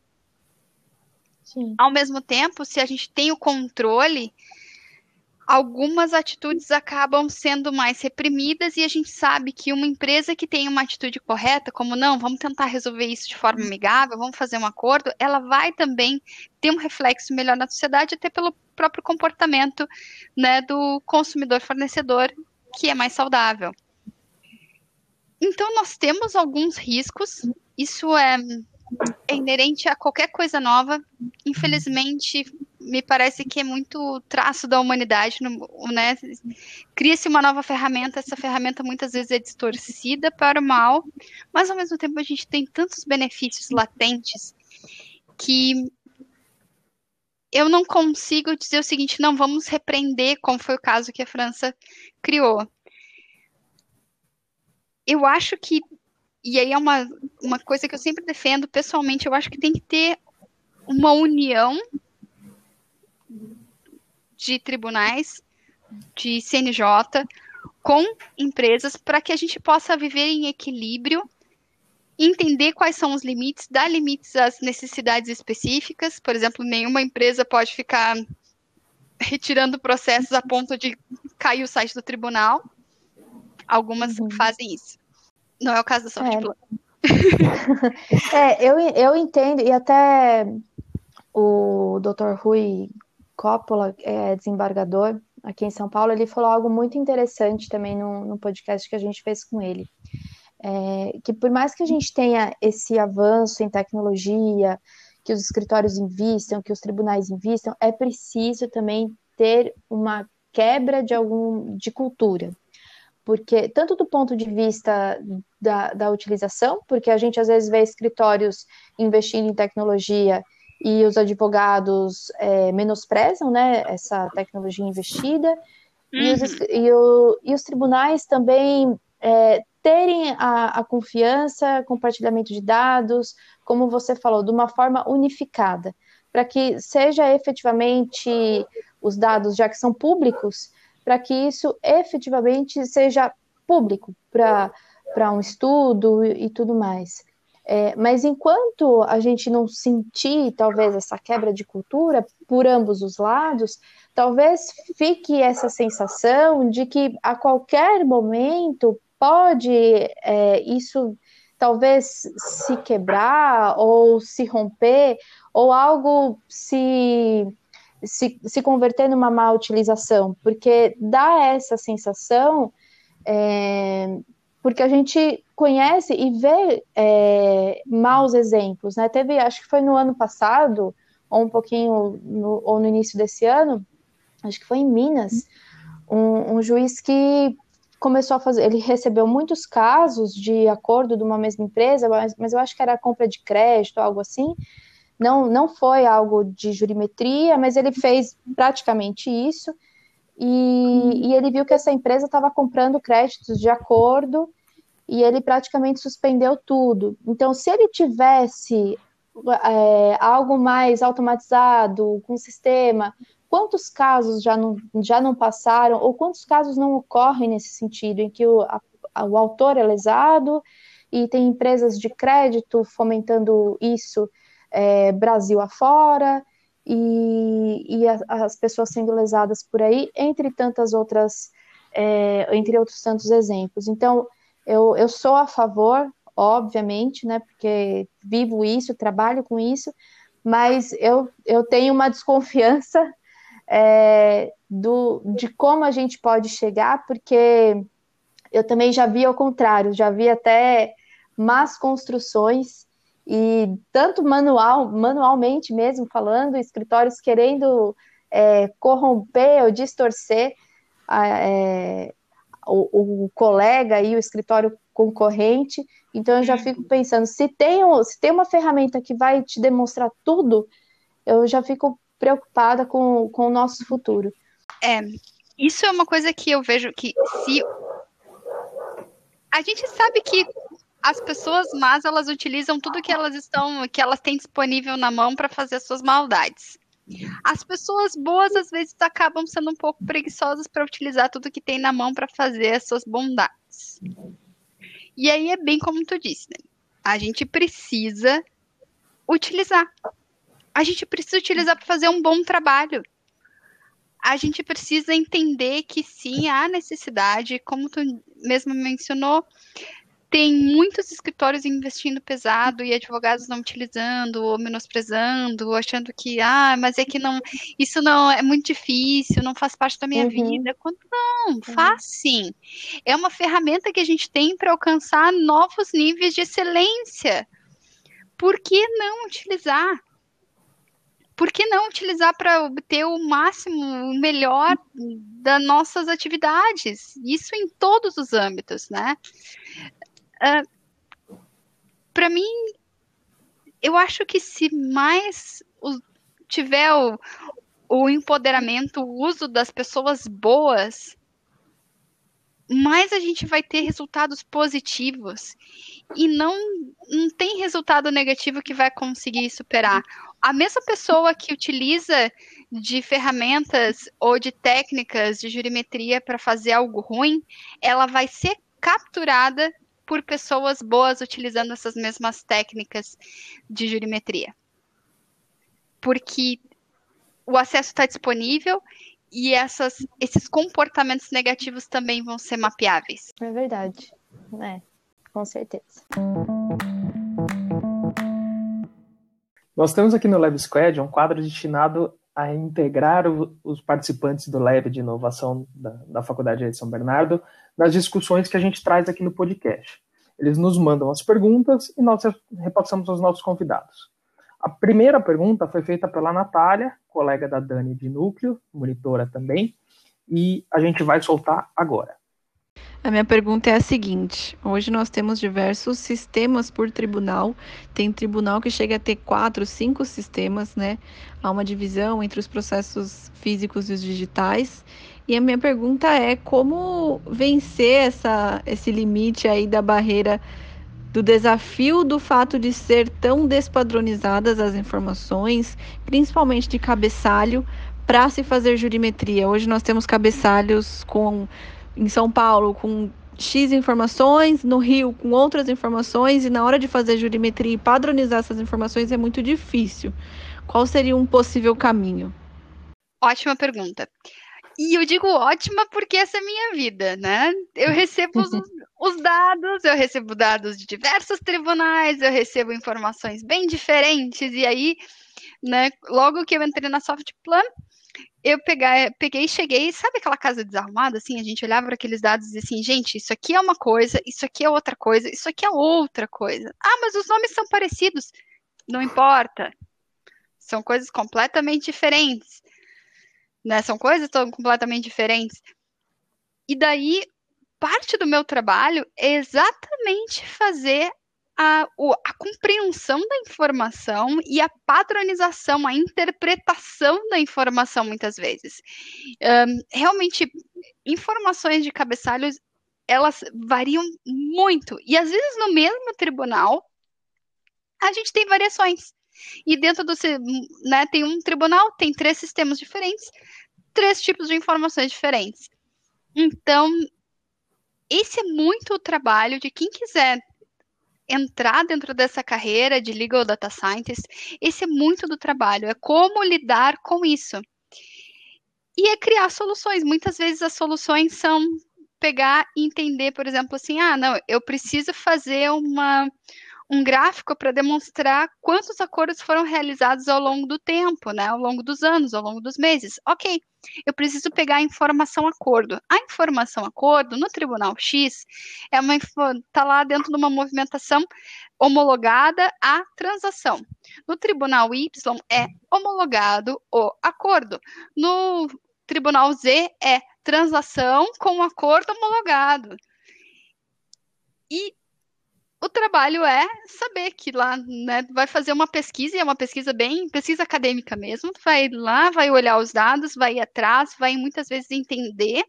Sim. Ao mesmo tempo, se a gente tem o controle algumas atitudes acabam sendo mais reprimidas e a gente sabe que uma empresa que tem uma atitude correta, como não, vamos tentar resolver isso de forma amigável, vamos fazer um acordo, ela vai também ter um reflexo melhor na sociedade, até pelo próprio comportamento né, do consumidor fornecedor, que é mais saudável. Então, nós temos alguns riscos, isso é, é inerente a qualquer coisa nova. Infelizmente, me parece que é muito traço da humanidade, né? Cria-se uma nova ferramenta, essa ferramenta muitas vezes é distorcida para o mal, mas ao mesmo tempo a gente tem tantos benefícios latentes que eu não consigo dizer o seguinte, não, vamos repreender, como foi o caso que a França criou. Eu acho que, e aí é uma, uma coisa que eu sempre defendo pessoalmente, eu acho que tem que ter uma união de tribunais, de CNJ, com empresas, para que a gente possa viver em equilíbrio, entender quais são os limites, dar limites às necessidades específicas. Por exemplo, nenhuma empresa pode ficar retirando processos a ponto de cair o site do tribunal. Algumas uhum. fazem isso. Não é o caso da Softplan. É. é, eu, eu entendo, e até o Dr. Rui Coppola, é desembargador aqui em São Paulo, ele falou algo muito interessante também no, no podcast que a gente fez com ele. É, que por mais que a gente tenha esse avanço em tecnologia, que os escritórios invistam, que os tribunais invistam, é preciso também ter uma quebra de algum de cultura. Porque, tanto do ponto de vista da, da utilização, porque a gente às vezes vê escritórios investindo em tecnologia e os advogados é, menosprezam né, essa tecnologia investida, uhum. e, os, uhum. e, o, e, os, tribunais também é, terem a, a, confiança, compartilhamento de dados, como você falou, de uma forma unificada, para que seja efetivamente os dados, já que são públicos, para que isso efetivamente seja público para um estudo e, e tudo mais. É, mas enquanto a gente não sentir, talvez, essa quebra de cultura por ambos os lados, talvez fique essa sensação de que a qualquer momento pode é, isso talvez se quebrar ou se romper ou algo se, se, se converter numa má utilização, porque dá essa sensação é, porque a gente conhece e vê é, maus exemplos, né? Teve, acho que foi no ano passado, ou um pouquinho, no, ou no início desse ano, acho que foi em Minas, um, um juiz que começou a fazer, ele recebeu muitos casos de acordo de uma mesma empresa, mas, mas eu acho que era compra de crédito, algo assim, não, não foi algo de jurimetria, mas ele fez praticamente isso, e, e ele viu que essa empresa estava comprando créditos de acordo e ele praticamente suspendeu tudo. Então, se ele tivesse é, algo mais automatizado, com sistema, quantos casos já não, já não passaram, ou quantos casos não ocorrem nesse sentido, em que o, a, o autor é lesado e tem empresas de crédito fomentando isso é, Brasil afora, e, e a, as pessoas sendo lesadas por aí, entre tantas outras, é, entre outros tantos exemplos. Então, eu, eu sou a favor, obviamente, né, porque vivo isso, trabalho com isso, mas eu, eu tenho uma desconfiança é, do, de como a gente pode chegar, porque eu também já vi ao contrário, já vi até más construções e tanto manual, manualmente mesmo falando, escritórios querendo é, corromper ou distorcer é, o, o, colega e o escritório concorrente. Então eu já uhum. fico pensando, se tem, se tem uma ferramenta que vai te demonstrar tudo, eu já fico preocupada com, com o nosso futuro. É, isso é uma coisa que eu vejo que se a gente sabe que as pessoas más elas utilizam tudo que elas estão, que elas têm disponível na mão para fazer as suas maldades. As pessoas boas às vezes acabam sendo um pouco preguiçosas para utilizar tudo que tem na mão para fazer as suas bondades. E aí é bem como tu disse, né? A gente precisa utilizar. A gente precisa utilizar para fazer um bom trabalho. A gente precisa entender que sim, há necessidade, como tu mesmo mencionou, tem muitos escritórios investindo pesado e advogados não utilizando ou menosprezando, ou achando que, ah, mas é que não, isso não é muito difícil, não faz parte da minha uhum. vida. Quando não, uhum. faz sim. É uma ferramenta que a gente tem para alcançar novos níveis de excelência. Por que não utilizar? Por que não utilizar para obter o máximo, o melhor das nossas atividades? Isso em todos os âmbitos, né? Ah, para mim, eu acho que se mais o, tiver o, o empoderamento, o uso das pessoas boas, mais a gente vai ter resultados positivos e não, não tem resultado negativo que vai conseguir superar. a mesma pessoa que utiliza de ferramentas ou de técnicas de jurimetria para fazer algo ruim, ela vai ser capturada por pessoas boas utilizando essas mesmas técnicas de jurimetria. Porque o acesso está disponível e essas, esses comportamentos negativos também vão ser mapeáveis. É verdade. É, com certeza. Nós temos aqui no Lab Squad um quadro destinado a integrar o, os participantes do Lab de Inovação da, da Faculdade de São Bernardo nas discussões que a gente traz aqui no podcast. Eles nos mandam as perguntas e nós repassamos aos nossos convidados. A primeira pergunta foi feita pela Natália, colega da Dani de Núcleo, monitora também, e a gente vai soltar agora. A minha pergunta é a seguinte: hoje nós temos diversos sistemas por tribunal. Tem tribunal que chega a ter quatro, cinco sistemas, né? Há uma divisão entre os processos físicos e os digitais. E a minha pergunta é como vencer essa, esse limite aí da barreira do desafio do fato de ser tão despadronizadas as informações, principalmente de cabeçalho, para se fazer jurimetria. Hoje nós temos cabeçalhos com em São Paulo com X informações, no Rio com outras informações, e na hora de fazer jurimetria e padronizar essas informações é muito difícil. Qual seria um possível caminho? Ótima pergunta. E eu digo ótima porque essa é a minha vida, né? Eu recebo os, os, dados, eu recebo dados de diversos tribunais, eu recebo informações bem diferentes, e aí, né, logo que eu entrei na Softplan, eu pegar, peguei e cheguei, sabe aquela casa desarrumada, assim, a gente olhava para aqueles dados e dizia assim, gente, isso aqui é uma coisa, isso aqui é outra coisa, isso aqui é outra coisa. Ah, mas os nomes são parecidos. Não importa. São coisas completamente diferentes. Né? São coisas tão completamente diferentes. E daí, parte do meu trabalho é exatamente fazer a, a compreensão da informação e a padronização, a interpretação da informação, muitas vezes. Um, realmente, informações de cabeçalhos, elas variam muito. E, às vezes, no mesmo tribunal, a gente tem variações. E dentro do né, tem um tribunal, tem três sistemas diferentes, três tipos de informações diferentes. Então, esse é muito o trabalho de quem quiser entrar dentro dessa carreira de legal data scientist, esse é muito do trabalho, é como lidar com isso. E é criar soluções. Muitas vezes as soluções são pegar e entender, por exemplo, assim, ah, não, eu preciso fazer uma um gráfico para demonstrar quantos acordos foram realizados ao longo do tempo, né, ao longo dos anos, ao longo dos meses. Ok, eu preciso pegar a informação acordo. A informação acordo no Tribunal X é uma está lá dentro de uma movimentação homologada à transação. No Tribunal Y é homologado o acordo. No Tribunal Z é transação com acordo homologado. E o trabalho é saber que lá né, vai fazer uma pesquisa, e é uma pesquisa bem, pesquisa acadêmica mesmo, vai lá, vai olhar os dados, vai ir atrás, vai muitas vezes entender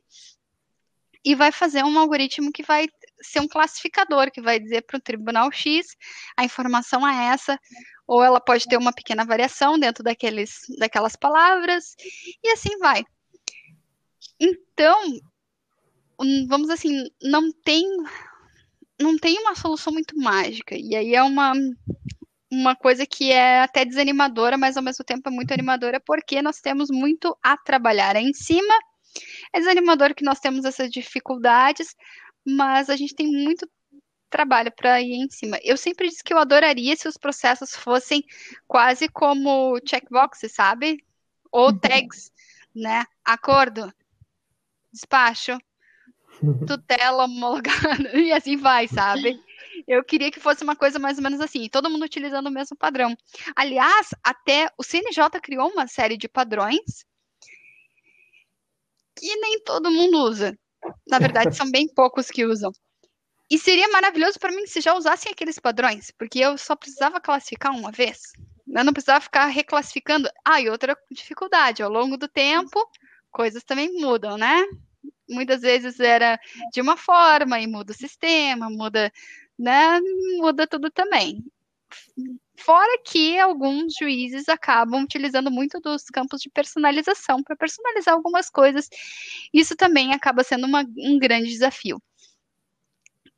e vai fazer um algoritmo que vai ser um classificador, que vai dizer para o tribunal X a informação é essa, ou ela pode ter uma pequena variação dentro daqueles, daquelas palavras, e assim vai. Então, vamos assim, não tem não tem uma solução muito mágica. E aí é uma, uma coisa que é até desanimadora, mas ao mesmo tempo é muito animadora, porque nós temos muito a trabalhar em cima. É desanimador que nós temos essas dificuldades, mas a gente tem muito trabalho para ir em cima. Eu sempre disse que eu adoraria se os processos fossem quase como checkboxes, sabe? Ou uhum. tags, né? Acordo, despacho, tutela homologada, e assim vai, sabe? Eu queria que fosse uma coisa mais ou menos assim, todo mundo utilizando o mesmo padrão. Aliás, até o CNJ criou uma série de padrões que nem todo mundo usa. Na verdade, são bem poucos que usam. E seria maravilhoso para mim se já usassem aqueles padrões, porque eu só precisava classificar uma vez. Eu não precisava ficar reclassificando. Ah, e outra dificuldade, ao longo do tempo, coisas também mudam, né? Muitas vezes era de uma forma e muda o sistema, muda, né, muda tudo também. Fora que alguns juízes acabam utilizando muito dos campos de personalização para personalizar algumas coisas. Isso também acaba sendo uma, um grande desafio.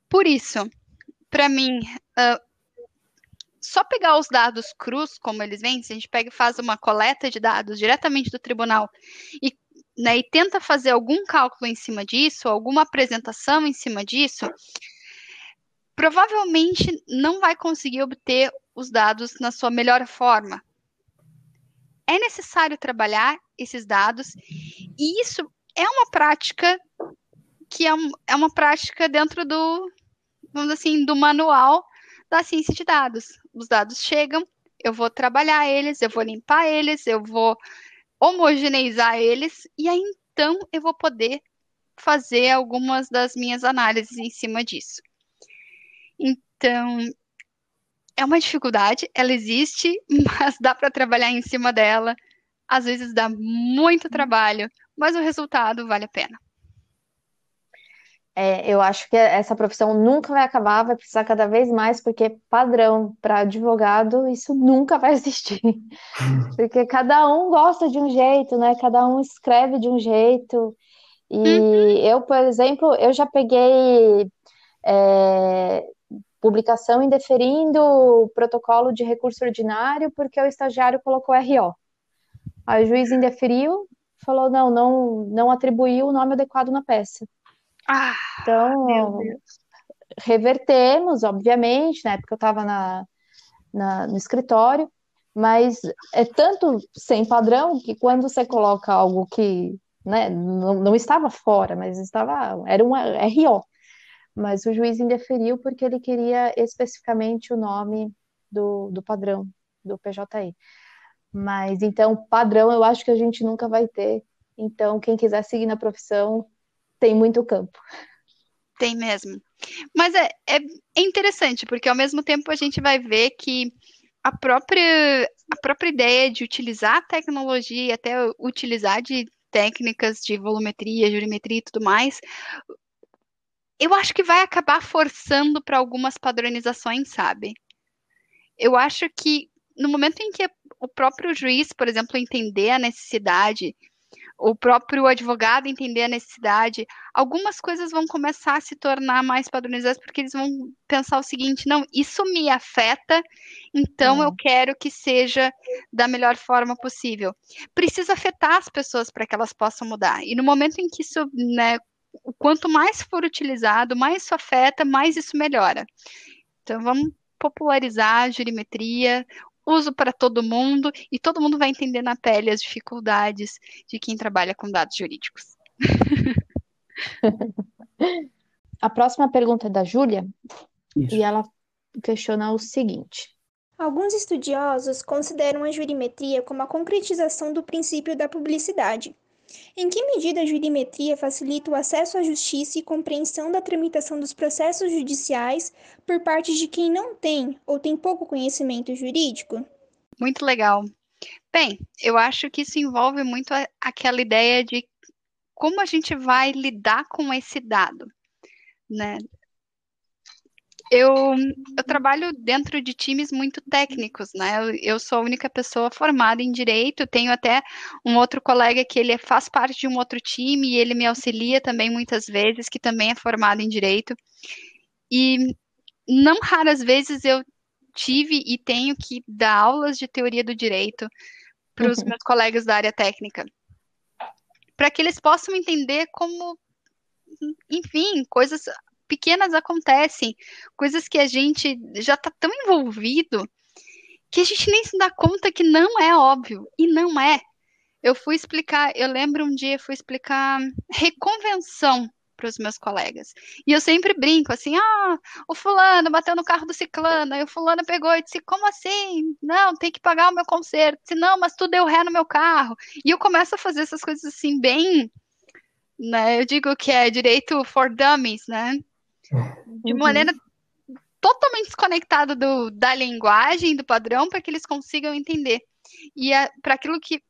Por isso, para mim, uh, só pegar os dados crus, como eles vêm, se a gente pega e faz uma coleta de dados diretamente do tribunal e, né, e tenta fazer algum cálculo em cima disso, alguma apresentação em cima disso, provavelmente não vai conseguir obter os dados na sua melhor forma. É necessário trabalhar esses dados, e isso é uma prática que é, um, é uma prática dentro do, vamos assim, do manual da ciência de dados. Os dados chegam, eu vou trabalhar eles, eu vou limpar eles, eu vou homogeneizar eles, e aí então eu vou poder fazer algumas das minhas análises em cima disso. Então, é uma dificuldade, ela existe, mas dá para trabalhar em cima dela. Às vezes dá muito trabalho, mas o resultado vale a pena. É, eu acho que essa profissão nunca vai acabar, vai precisar cada vez mais, porque padrão para advogado, isso nunca vai existir. Porque cada um gosta de um jeito, né? Cada um escreve de um jeito. E uhum. eu, por exemplo, eu já peguei é, publicação indeferindo o protocolo de recurso ordinário porque o estagiário colocou RO. Aí o juiz indeferiu, falou não, não, não atribuiu o nome adequado na peça. Ah, então, revertemos, obviamente, na época eu estava na, na, no escritório, mas é tanto sem padrão que quando você coloca algo que né, não, não estava fora, mas estava, era um RO mas o juiz indeferiu porque ele queria especificamente o nome do, do padrão, do PJI. Mas então, padrão eu acho que a gente nunca vai ter. Então, quem quiser seguir na profissão, tem muito campo. Tem mesmo. Mas é, é, interessante, porque ao mesmo tempo a gente vai ver que a própria, a própria ideia de utilizar a tecnologia até utilizar de técnicas de volumetria, jurimetria e tudo mais, eu acho que vai acabar forçando para algumas padronizações, sabe? Eu acho que no momento em que o próprio juiz, por exemplo, entender a necessidade, o próprio advogado entender a necessidade, algumas coisas vão começar a se tornar mais padronizadas, porque eles vão pensar o seguinte: não, isso me afeta, então uhum. eu quero que seja da melhor forma possível. Precisa afetar as pessoas para que elas possam mudar. E no momento em que isso né, quanto mais for utilizado, mais isso afeta, mais isso melhora. Então vamos popularizar a jurimetria, uso para todo mundo e todo mundo vai entender na pele as dificuldades de quem trabalha com dados jurídicos. A próxima pergunta é da Júlia e ela questiona o seguinte: Alguns estudiosos consideram a jurimetria como a concretização do princípio da publicidade, em que medida a jurimetria facilita o acesso à justiça e compreensão da tramitação dos processos judiciais por parte de quem não tem ou tem pouco conhecimento jurídico? Muito legal. Bem, eu acho que isso envolve muito aquela ideia de como a gente vai lidar com esse dado, né? Eu, eu trabalho dentro de times muito técnicos, né? Eu, eu, sou a única pessoa formada em direito, tenho até um outro colega que ele faz parte de um outro time e ele me auxilia também muitas vezes, que também é formado em direito. E não raras vezes eu tive e tenho que dar aulas de teoria do direito para os uhum. meus colegas da área técnica, para que eles possam entender como, enfim, coisas pequenas acontecem, coisas que a gente já está tão envolvido que a gente nem se dá conta que não é óbvio, e não é. Eu fui explicar, eu lembro um dia, fui explicar reconvenção para os meus colegas. E eu sempre brinco assim: ah, o fulano bateu no carro do ciclano, aí o fulano pegou e disse: como assim? Não, tem que pagar o meu conserto. Disse, não, mas tu deu ré no meu carro. E eu começo a fazer essas coisas assim, bem. Né, eu digo que é direito for dummies, né? De uhum. maneira totalmente desconectada do, da linguagem, do padrão, para que eles consigam entender. E é para aquilo que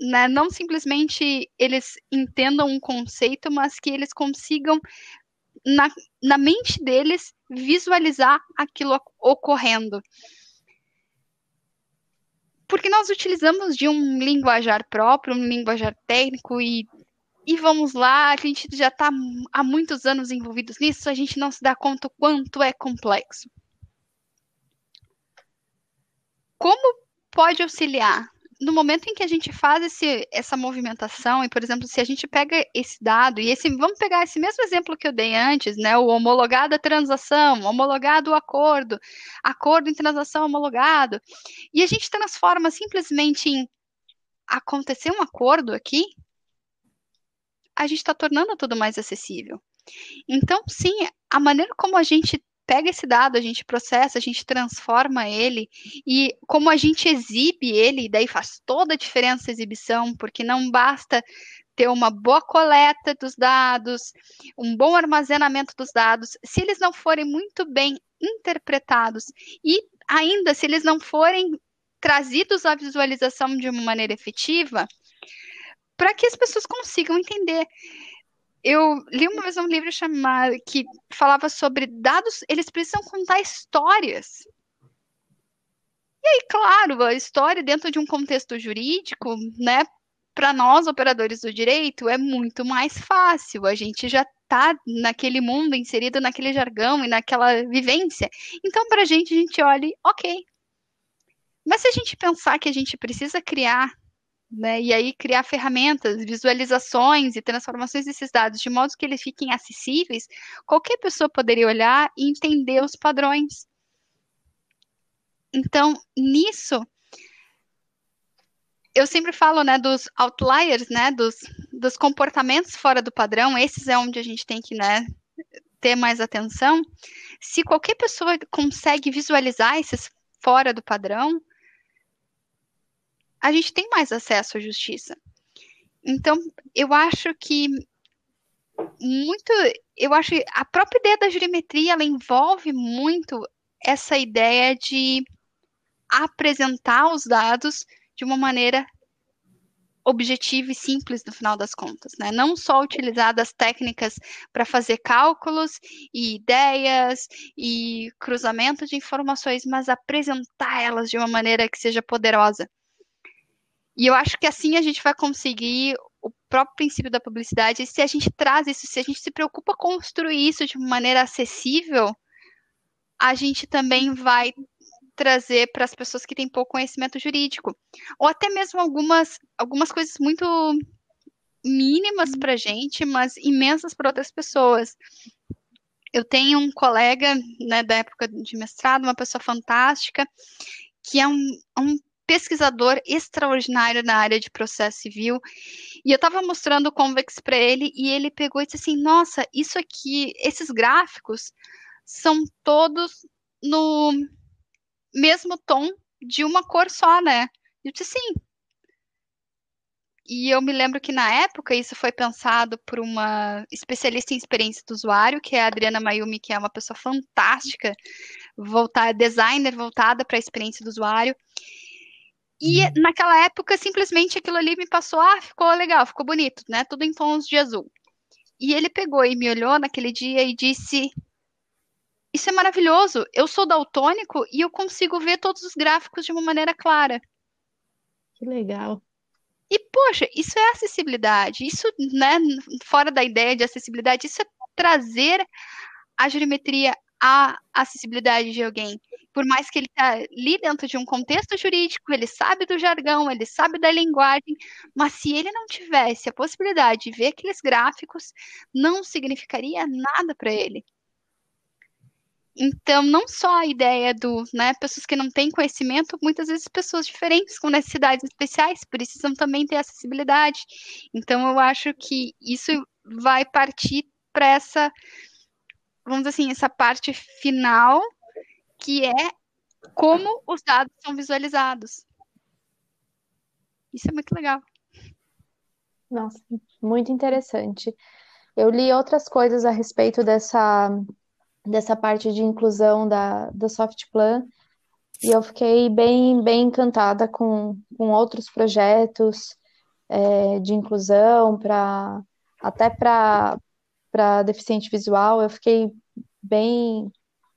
né, não simplesmente eles entendam um conceito, mas que eles consigam, na, na mente deles, visualizar aquilo ocorrendo. porque nós utilizamos de um linguajar próprio, um linguajar técnico e e vamos lá, a gente já está há muitos anos envolvidos nisso, a gente não se dá conta o quanto é complexo. Como pode auxiliar? No momento em que a gente faz esse, essa movimentação, e por exemplo, se a gente pega esse dado, e esse, vamos pegar esse mesmo exemplo que eu dei antes, né? O homologado a transação, homologado o acordo, acordo em transação homologado, e a gente transforma simplesmente em acontecer um acordo aqui, a gente está tornando tudo mais acessível. Então, sim, a maneira como a gente pega esse dado, a gente processa, a gente transforma ele e como a gente exibe ele, daí faz toda a diferença a exibição, porque não basta ter uma boa coleta dos dados, um bom armazenamento dos dados, se eles não forem muito bem interpretados e ainda se eles não forem trazidos à visualização de uma maneira efetiva, para que as pessoas consigam entender. Eu li uma vez um livro chamado que falava sobre dados, eles precisam contar histórias. E aí, claro, a história dentro de um contexto jurídico, né, para nós operadores do direito é muito mais fácil. A gente já está naquele mundo inserido naquele jargão e naquela vivência. Então, para a gente, a gente olha, ok. Mas se a gente pensar que a gente precisa criar né? E aí criar ferramentas, visualizações e transformações desses dados de modo que eles fiquem acessíveis, qualquer pessoa poderia olhar e entender os padrões. Então, nisso, eu sempre falo, né, dos outliers, né, dos, dos comportamentos fora do padrão, esses é onde a gente tem que, né, ter mais atenção. Se qualquer pessoa consegue visualizar esses fora do padrão, a gente tem mais acesso à justiça. Então, eu acho que muito, eu acho que a própria ideia da jurimetria, ela envolve muito essa ideia de apresentar os dados de uma maneira objetiva e simples no final das contas, né? Não só utilizar das técnicas para fazer cálculos e ideias e cruzamento de informações, mas apresentar elas de uma maneira que seja poderosa. E eu acho que assim a gente vai conseguir o próprio princípio da publicidade. E se a gente traz isso, se a gente se preocupa construir isso de maneira acessível, a gente também vai trazer para as pessoas que têm pouco conhecimento jurídico. Ou até mesmo algumas, algumas coisas muito mínimas para gente, mas imensas para outras pessoas. Eu tenho um colega né, da época de mestrado, uma pessoa fantástica, que é um, um pesquisador extraordinário na área de processo civil. E eu estava mostrando o Convex para ele e ele pegou e disse assim: Nossa, isso aqui, esses gráficos são todos no mesmo tom de uma cor só, né? Eu disse sim. E eu me lembro que na época isso foi pensado por uma especialista em experiência do usuário, que é a Adriana Mayumi, que é uma pessoa fantástica, voltar designer voltada para a experiência do usuário. E uhum. naquela época, simplesmente aquilo ali me passou, ah, ficou legal, ficou bonito, né? Tudo em tons de azul. E ele pegou e me olhou naquele dia e disse: Isso é maravilhoso, eu sou daltônico e eu consigo ver todos os gráficos de uma maneira clara. Que legal. E, poxa, isso é acessibilidade. Isso, né, fora da ideia de acessibilidade, isso é trazer a geometria à acessibilidade de alguém por mais que ele está ali dentro de um contexto jurídico, ele sabe do jargão, ele sabe da linguagem, mas se ele não tivesse a possibilidade de ver aqueles gráficos, não significaria nada para ele. Então, não só a ideia do, né, pessoas que não têm conhecimento, muitas vezes pessoas diferentes com necessidades especiais precisam também ter acessibilidade. Então, eu acho que isso vai partir para essa, vamos dizer assim, essa parte final que é como os dados são visualizados. Isso é muito legal. Nossa, muito interessante. Eu li outras coisas a respeito dessa, dessa parte de inclusão da, do Softplan e eu fiquei bem, bem encantada com, com outros projetos é, de inclusão para até para deficiente visual. Eu fiquei bem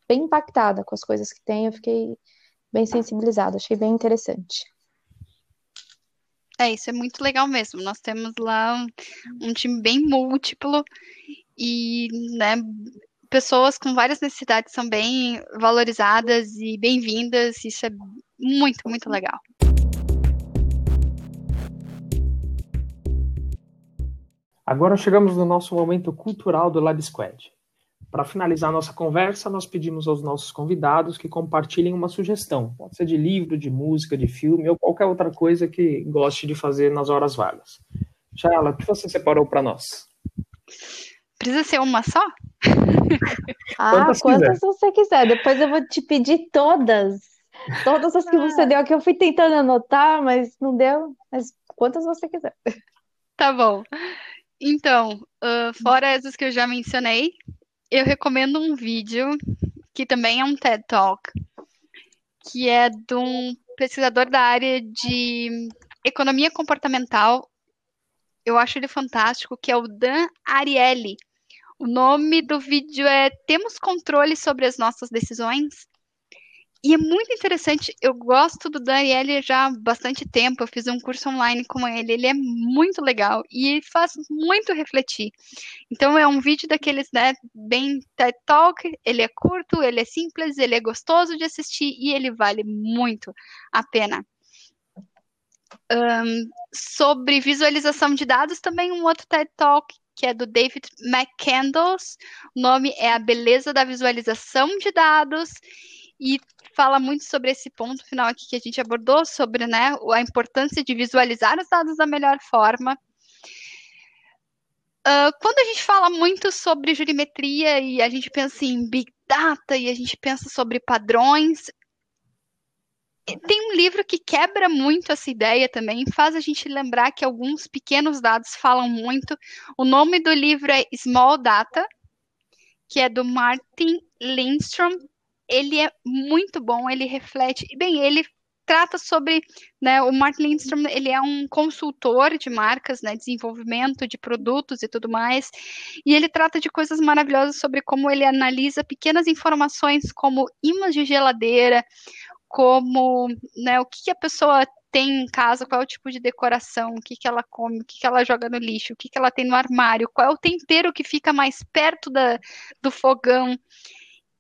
bem impactada com as coisas que tem, eu fiquei bem sensibilizada, achei bem interessante. É, isso é muito legal mesmo. Nós temos lá um, um time bem múltiplo e né, pessoas com várias necessidades são bem valorizadas e bem-vindas. Isso é muito, muito legal. Agora chegamos no nosso momento cultural do Lab Squad. Para finalizar nossa conversa, nós pedimos aos nossos convidados que compartilhem uma sugestão. Pode ser de livro, de música, de filme ou qualquer outra coisa que goste de fazer nas horas vagas. Shayla, o que você separou para nós? Precisa ser uma só? ah, quantas, quantas você quiser. Depois eu vou te pedir todas. Todas as que ah. você deu, que eu fui tentando anotar, mas não deu. Mas quantas você quiser. Tá bom. Então, uh, fora essas que eu já mencionei, eu recomendo um vídeo que também é um TED Talk, que é de um pesquisador da área de economia comportamental. Eu acho ele fantástico, que é o Dan Ariely. O nome do vídeo é Temos controle sobre as nossas decisões? E é muito interessante, eu gosto do Daniel já há bastante tempo, eu fiz um curso online com ele, ele é muito legal e faz muito refletir. Então é um vídeo daqueles, né, bem TED Talk, ele é curto, ele é simples, ele é gostoso de assistir e ele vale muito a pena. Um, sobre visualização de dados, também um outro TED Talk que é do David McCandles. O nome é A Beleza da Visualização de Dados e fala muito sobre esse ponto final aqui que a gente abordou, sobre né, a importância de visualizar os dados da melhor forma. Uh, quando a gente fala muito sobre jurimetria e a gente pensa em Big Data e a gente pensa sobre padrões, tem um livro que quebra muito essa ideia também, faz a gente lembrar que alguns pequenos dados falam muito. O nome do livro é Small Data, que é do Martin Lindstrom, ele é muito bom, ele reflete, bem, ele trata sobre, né, o Martin Lindstrom, ele é um consultor de marcas, né, desenvolvimento de produtos e tudo mais, e ele trata de coisas maravilhosas sobre como ele analisa pequenas informações como imãs de geladeira, como, né, o que, que a pessoa tem em casa, qual é o tipo de decoração, o que, que ela come, o que, que ela joga no lixo, o que, que ela tem no armário, qual é o tempero que fica mais perto da, do fogão.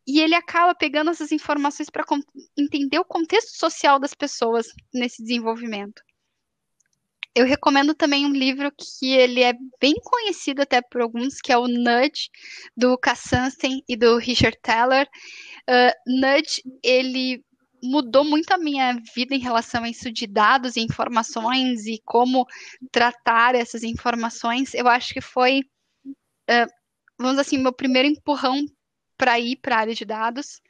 E ele acaba pegando essas informações para entender o contexto social das pessoas nesse desenvolvimento. Eu recomendo também um livro que ele é bem conhecido até por alguns, que é o Nudge, do Kassansten e do Richard Taylor. Uh, Nudge, ele mudou muito a minha vida em relação a isso de dados e informações e como tratar essas informações. Eu acho que foi, uh, vamos assim, meu primeiro empurrão para ir para a área de dados.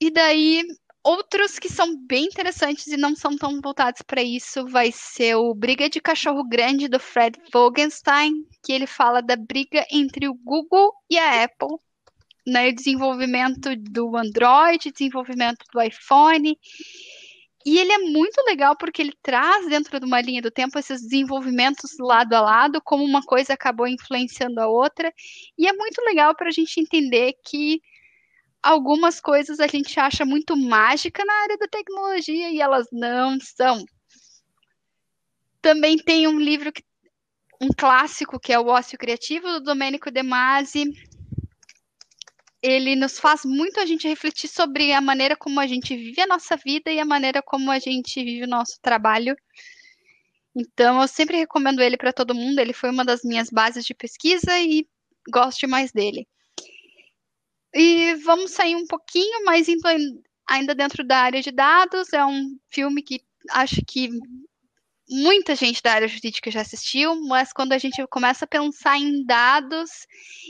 E daí, outros que são bem interessantes e não são tão voltados para isso vai ser o Briga de Cachorro Grande do Fred Vogenstein, que ele fala da briga entre o Google e a Apple, né, desenvolvimento do Android, desenvolvimento do iPhone. E ele é muito legal porque ele traz dentro de uma linha do tempo esses desenvolvimentos lado a lado, como uma coisa acabou influenciando a outra. E é muito legal para a gente entender que algumas coisas a gente acha muito mágica na área da tecnologia e elas não são. Também tem um livro, que, um clássico, que é O Ócio Criativo, do Domenico De Masi, ele nos faz muito a gente refletir sobre a maneira como a gente vive a nossa vida e a maneira como a gente vive o nosso trabalho. Então, eu sempre recomendo ele para todo mundo. Ele foi uma das minhas bases de pesquisa e gosto mais dele. E vamos sair um pouquinho, mas ainda dentro da área de dados. É um filme que acho que muita gente da área jurídica já assistiu, mas quando a gente começa a pensar em dados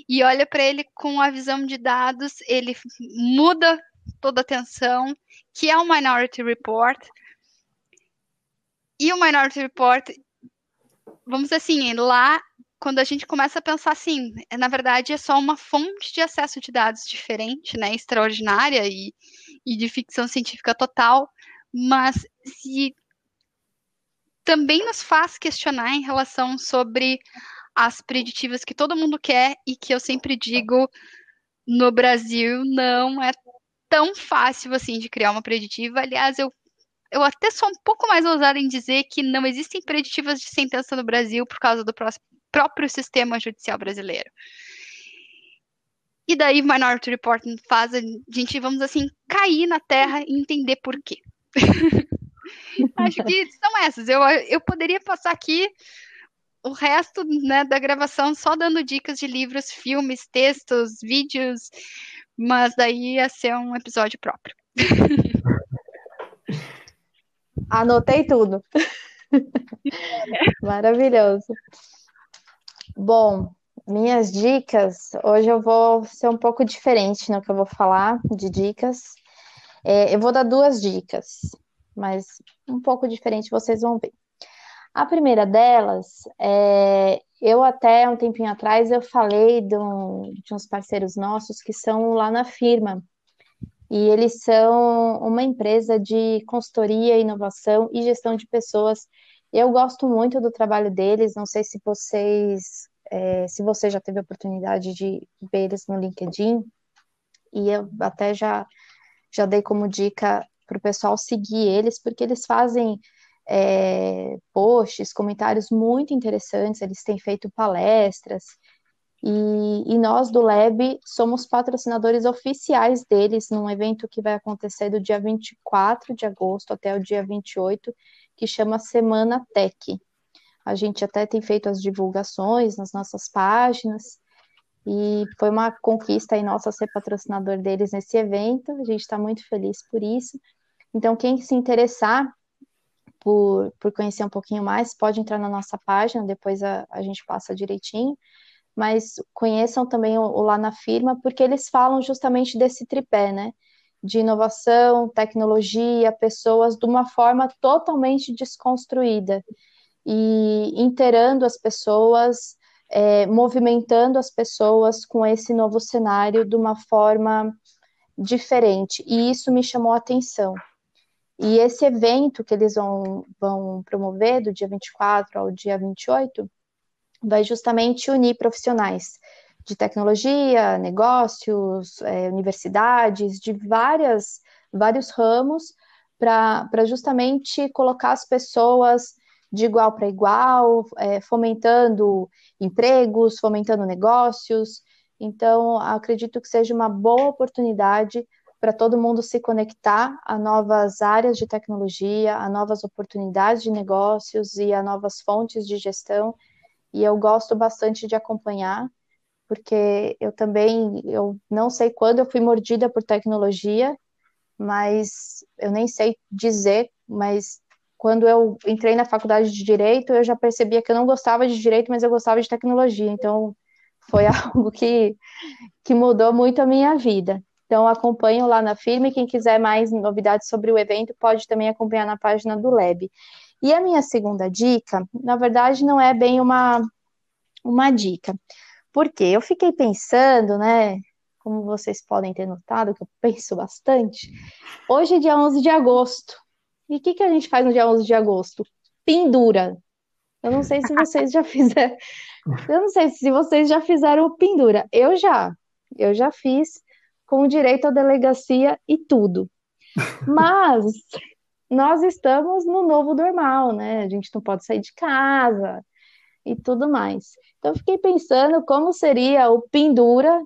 e olha para ele com a visão de dados, ele muda toda a atenção, que é o Minority Report. E o Minority Report, vamos dizer assim, lá quando a gente começa a pensar assim, na verdade é só uma fonte de acesso de dados diferente, né, extraordinária e, e de ficção científica total, mas se também nos faz questionar em relação sobre as preditivas que todo mundo quer e que eu sempre digo no Brasil não é tão fácil assim de criar uma preditiva. Aliás, eu eu até sou um pouco mais ousada em dizer que não existem preditivas de sentença no Brasil por causa do próprio sistema judicial brasileiro. E daí Minority Report faz a gente, vamos assim, cair na terra e entender por quê. Acho que são essas. Eu, eu poderia passar aqui o resto né, da gravação só dando dicas de livros, filmes, textos, vídeos, mas daí ia ser um episódio próprio. Anotei tudo. Maravilhoso. Bom, minhas dicas, hoje eu vou ser um pouco diferente no que eu vou falar de dicas. É, eu vou dar duas dicas, mas um pouco diferente, vocês vão ver. A primeira delas, é, eu até um tempinho atrás eu falei de, um, de uns parceiros nossos que são lá na firma, e eles são uma empresa de consultoria, inovação e gestão de pessoas. Eu gosto muito do trabalho deles, não sei se vocês, é, se você já teve a oportunidade de ver eles no LinkedIn, e eu até já, já dei como dica para o pessoal seguir eles, porque eles fazem é, posts, comentários muito interessantes, eles têm feito palestras, e, e, nós do Lab somos patrocinadores oficiais deles num evento que vai acontecer do dia 24 de agosto até o dia 28, que chama Semana Tech. A gente até tem feito as divulgações nas nossas páginas, e foi uma conquista aí nossa ser patrocinador deles nesse evento, a gente está muito feliz por isso. Então, quem se interessar por, por conhecer um pouquinho mais, pode entrar na nossa página, depois a, a gente passa direitinho mas conheçam também o, o Lá na Firma, porque eles falam justamente desse tripé, né? De inovação, tecnologia, pessoas, de uma forma totalmente desconstruída e inteirando as pessoas, é, movimentando as pessoas com esse novo cenário de uma forma diferente. E isso me chamou a atenção. E esse evento que eles vão, vão promover, do dia 24 ao dia 28, vai justamente unir profissionais de tecnologia, negócios, é, universidades, de várias, vários ramos, para justamente colocar as pessoas de igual para igual, é, fomentando empregos, fomentando negócios. Então, acredito que seja uma boa oportunidade para todo mundo se conectar a novas áreas de tecnologia, a novas oportunidades de negócios e a novas fontes de gestão e eu gosto bastante de acompanhar, porque eu também, eu não sei quando eu fui mordida por tecnologia, mas eu nem sei dizer, mas quando eu entrei na faculdade de direito, eu já percebia que eu não gostava de direito, mas eu gostava de tecnologia, então foi algo que, que mudou muito a minha vida. Então acompanho lá na firma e quem quiser mais novidades sobre o evento pode também acompanhar na página do Lab. E a minha segunda dica, na verdade, não é bem uma, uma dica, porque eu fiquei pensando, né? Como vocês podem ter notado, que eu penso bastante. Hoje é dia 11 de agosto. E o que, que a gente faz no dia 11 de agosto? Pendura. Eu não sei se vocês já fizeram. Eu não sei se vocês já fizeram pendura. Eu já. Eu já fiz com direito à delegacia e tudo. Mas nós estamos no novo normal, né? A gente não pode sair de casa e tudo mais. Então, fiquei pensando como seria o pendura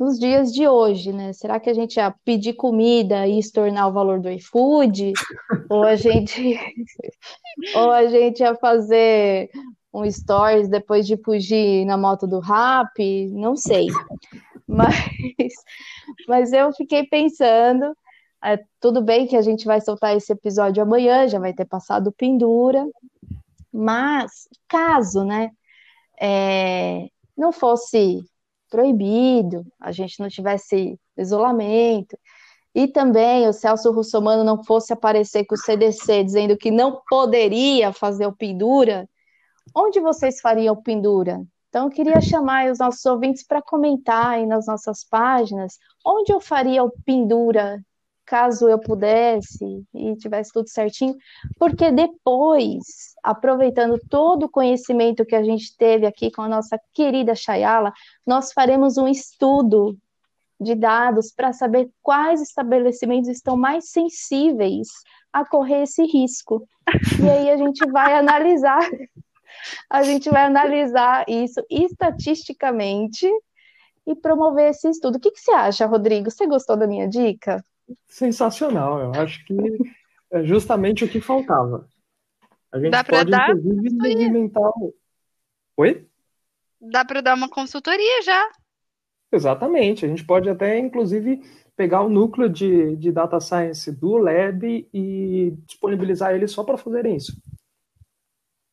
nos dias de hoje, né? Será que a gente ia pedir comida e estornar o valor do iFood? ou a gente ou a gente ia fazer um stories depois de fugir na moto do rap? Não sei. Mas, mas eu fiquei pensando é, tudo bem que a gente vai soltar esse episódio amanhã, já vai ter passado pendura, mas caso, né, é, não fosse proibido, a gente não tivesse isolamento, e também o Celso Russomano não fosse aparecer com o CDC dizendo que não poderia fazer o pendura, onde vocês fariam o pendura? Então, eu queria chamar os nossos ouvintes para comentar aí nas nossas páginas onde eu faria o pendura caso eu pudesse e tivesse tudo certinho, porque depois, aproveitando todo o conhecimento que a gente teve aqui com a nossa querida Chayala, nós faremos um estudo de dados para saber quais estabelecimentos estão mais sensíveis a correr esse risco. E aí a gente vai analisar, a gente vai analisar isso estatisticamente e promover esse estudo. O que, que você acha, Rodrigo? Você gostou da minha dica? Sensacional, eu acho que é justamente o que faltava. A gente Dá pode, dar inclusive, movimentar. o- Oi? Dá para dar uma consultoria já. Exatamente. A gente pode até, inclusive, pegar o núcleo de, de data science do Lab e disponibilizar ele só para fazerem isso.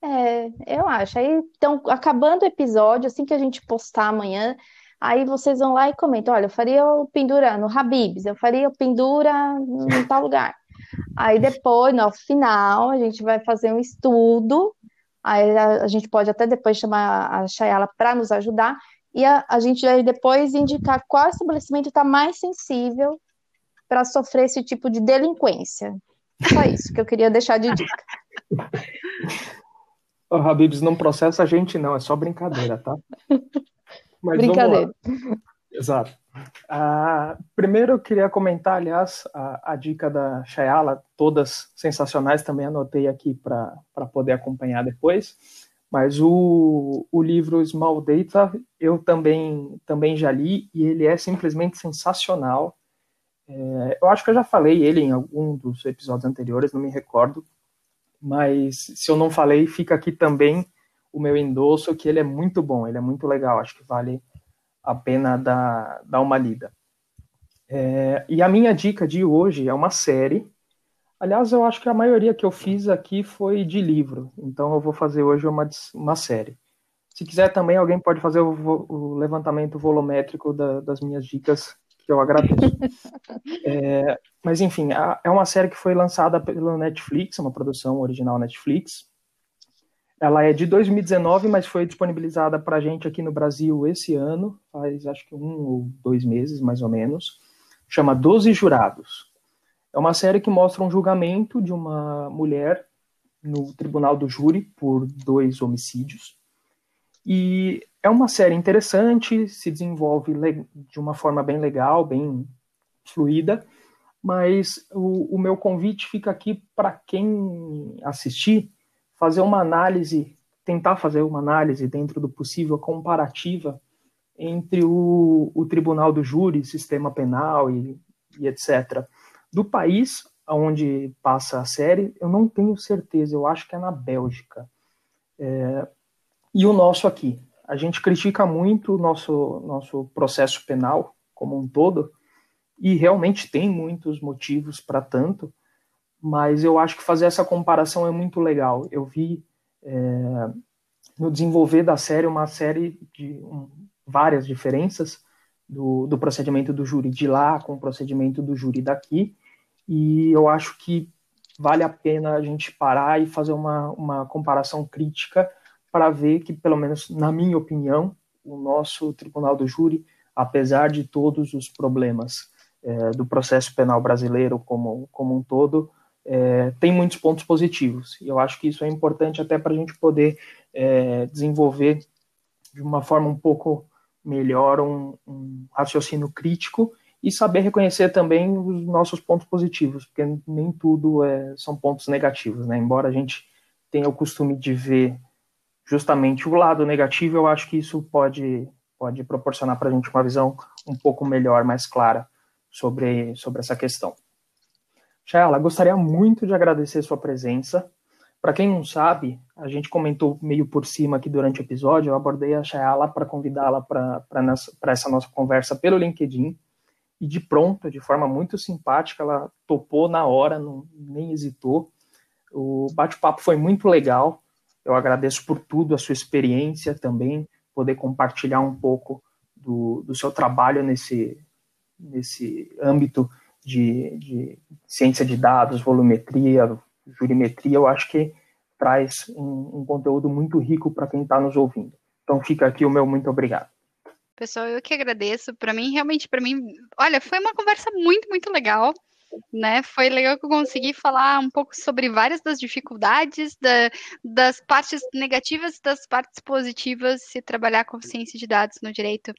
É, eu acho. Aí, então, acabando o episódio, assim que a gente postar amanhã, aí vocês vão lá e comentam: olha, eu faria o pendura no Habib's, eu faria o pendura em tal lugar. Aí depois, no final, a gente vai fazer um estudo. Aí a, a gente pode até depois chamar a Chayala para nos ajudar. E a, a gente vai depois indicar qual estabelecimento está mais sensível para sofrer esse tipo de delinquência. Só isso que eu queria deixar de dica. O Habibs não processa a gente, não, é só brincadeira, tá? Mas. Brincadeira. Exato. Ah, primeiro eu queria comentar, aliás, a, a dica da Shayala, todas sensacionais, também anotei aqui para poder acompanhar depois. Mas o, o livro Small Data eu também, também já li e ele é simplesmente sensacional. É, eu acho que eu já falei ele em algum dos episódios anteriores, não me recordo. Mas se eu não falei, fica aqui também o meu endosso, que ele é muito bom, ele é muito legal, acho que vale a pena dar, dar uma lida. É, e a minha dica de hoje é uma série. Aliás, eu acho que a maioria que eu fiz aqui foi de livro, então eu vou fazer hoje uma, uma série. Se quiser também, alguém pode fazer o, o levantamento volumétrico da- das minhas dicas, que eu agradeço. É, mas enfim, a- é uma série que foi lançada pela Netflix, uma produção original Netflix. Ela é de 2019, mas foi disponibilizada para gente aqui no Brasil esse ano, faz acho que um ou dois meses, mais ou menos. Chama Doze Jurados. É uma série que mostra um julgamento de uma mulher no tribunal do júri por dois homicídios. E é uma série interessante, se desenvolve de uma forma bem legal, bem fluida, mas o, o meu convite fica aqui para quem assistir fazer uma análise, tentar fazer uma análise dentro do possível comparativa entre o, o tribunal do júri, sistema penal e, e etc. Do país onde passa a série, eu não tenho certeza, eu acho que é na Bélgica. É, e o nosso aqui. A gente critica muito o nosso, nosso processo penal como um todo, e realmente tem muitos motivos para tanto, mas eu acho que fazer essa comparação é muito legal. Eu vi é, no desenvolver da série uma série de um, várias diferenças do, do procedimento do júri de lá com o procedimento do júri daqui, e eu acho que vale a pena a gente parar e fazer uma, uma comparação crítica para ver que, pelo menos na minha opinião, o nosso Tribunal do Júri, apesar de todos os problemas é, do processo penal brasileiro como, como um todo, é, tem muitos pontos positivos. E eu acho que isso é importante até para a gente poder é, desenvolver de uma forma um pouco melhor um, um, raciocínio crítico e saber reconhecer também os nossos pontos positivos, porque nem tudo é, são pontos negativos, né? Embora a gente tenha o costume de ver justamente o lado negativo, eu acho que isso pode, pode proporcionar para a gente uma visão um pouco melhor, mais clara sobre, sobre essa questão. Shayla, gostaria muito de agradecer sua presença. Para quem não sabe, a gente comentou meio por cima aqui durante o episódio, eu abordei a Shayla para convidá-la para essa nossa conversa pelo LinkedIn, e de pronto, de forma muito simpática, ela topou na hora, não, nem hesitou. O bate-papo foi muito legal, eu agradeço por tudo, a sua experiência também, poder compartilhar um pouco do, do seu trabalho nesse, nesse âmbito de, de, ciência de dados, volumetria, jurimetria, eu acho que traz um, um conteúdo muito rico para quem está nos ouvindo. Então fica aqui o meu muito obrigado. Pessoal, eu que agradeço. Para mim, realmente, para mim, olha, foi uma conversa muito, muito legal. Né? Foi legal que eu consegui falar um pouco sobre várias das dificuldades, da, das partes negativas e das partes positivas se trabalhar com ciência de dados no direito.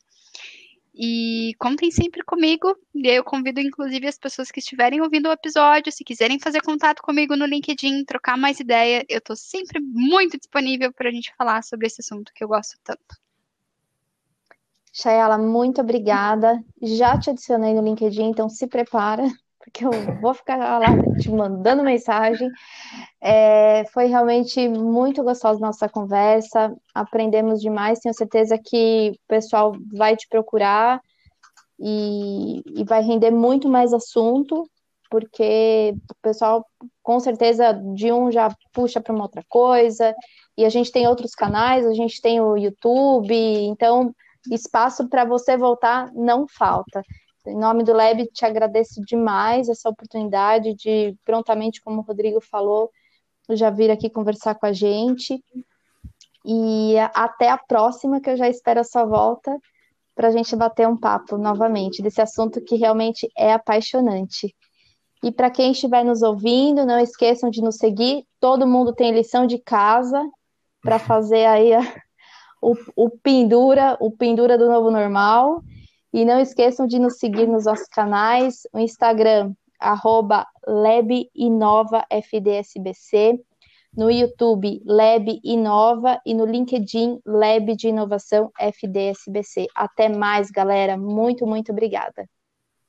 E contem sempre comigo. E eu convido, inclusive, as pessoas que estiverem ouvindo o episódio, se quiserem fazer contato comigo no LinkedIn, trocar mais ideia, eu estou sempre muito disponível para a gente falar sobre esse assunto que eu gosto tanto. Chayala, muito obrigada. Já te adicionei no LinkedIn, então se prepara, porque eu vou ficar lá te mandando mensagem. É, foi realmente muito gostosa nossa conversa, aprendemos demais. Tenho certeza que o pessoal vai te procurar e, e vai render muito mais assunto, porque o pessoal, com certeza, de um já puxa para uma outra coisa, e a gente tem outros canais, a gente tem o YouTube, então espaço para você voltar não falta. Em nome do Leb, te agradeço demais essa oportunidade de prontamente, como o Rodrigo falou, já vir aqui conversar com a gente. E até a próxima, que eu já espero a sua volta para a gente bater um papo novamente desse assunto que realmente é apaixonante. E para quem estiver nos ouvindo, não esqueçam de nos seguir. Todo mundo tem lição de casa para fazer aí a, o, o pendura, o pendura do novo normal. E não esqueçam de nos seguir nos nossos canais, o Instagram, arroba LabInovaFDSBC, no YouTube, Lab Inova, e no LinkedIn, Lab de Inovação FDSBC. Até mais, galera. Muito, muito obrigada.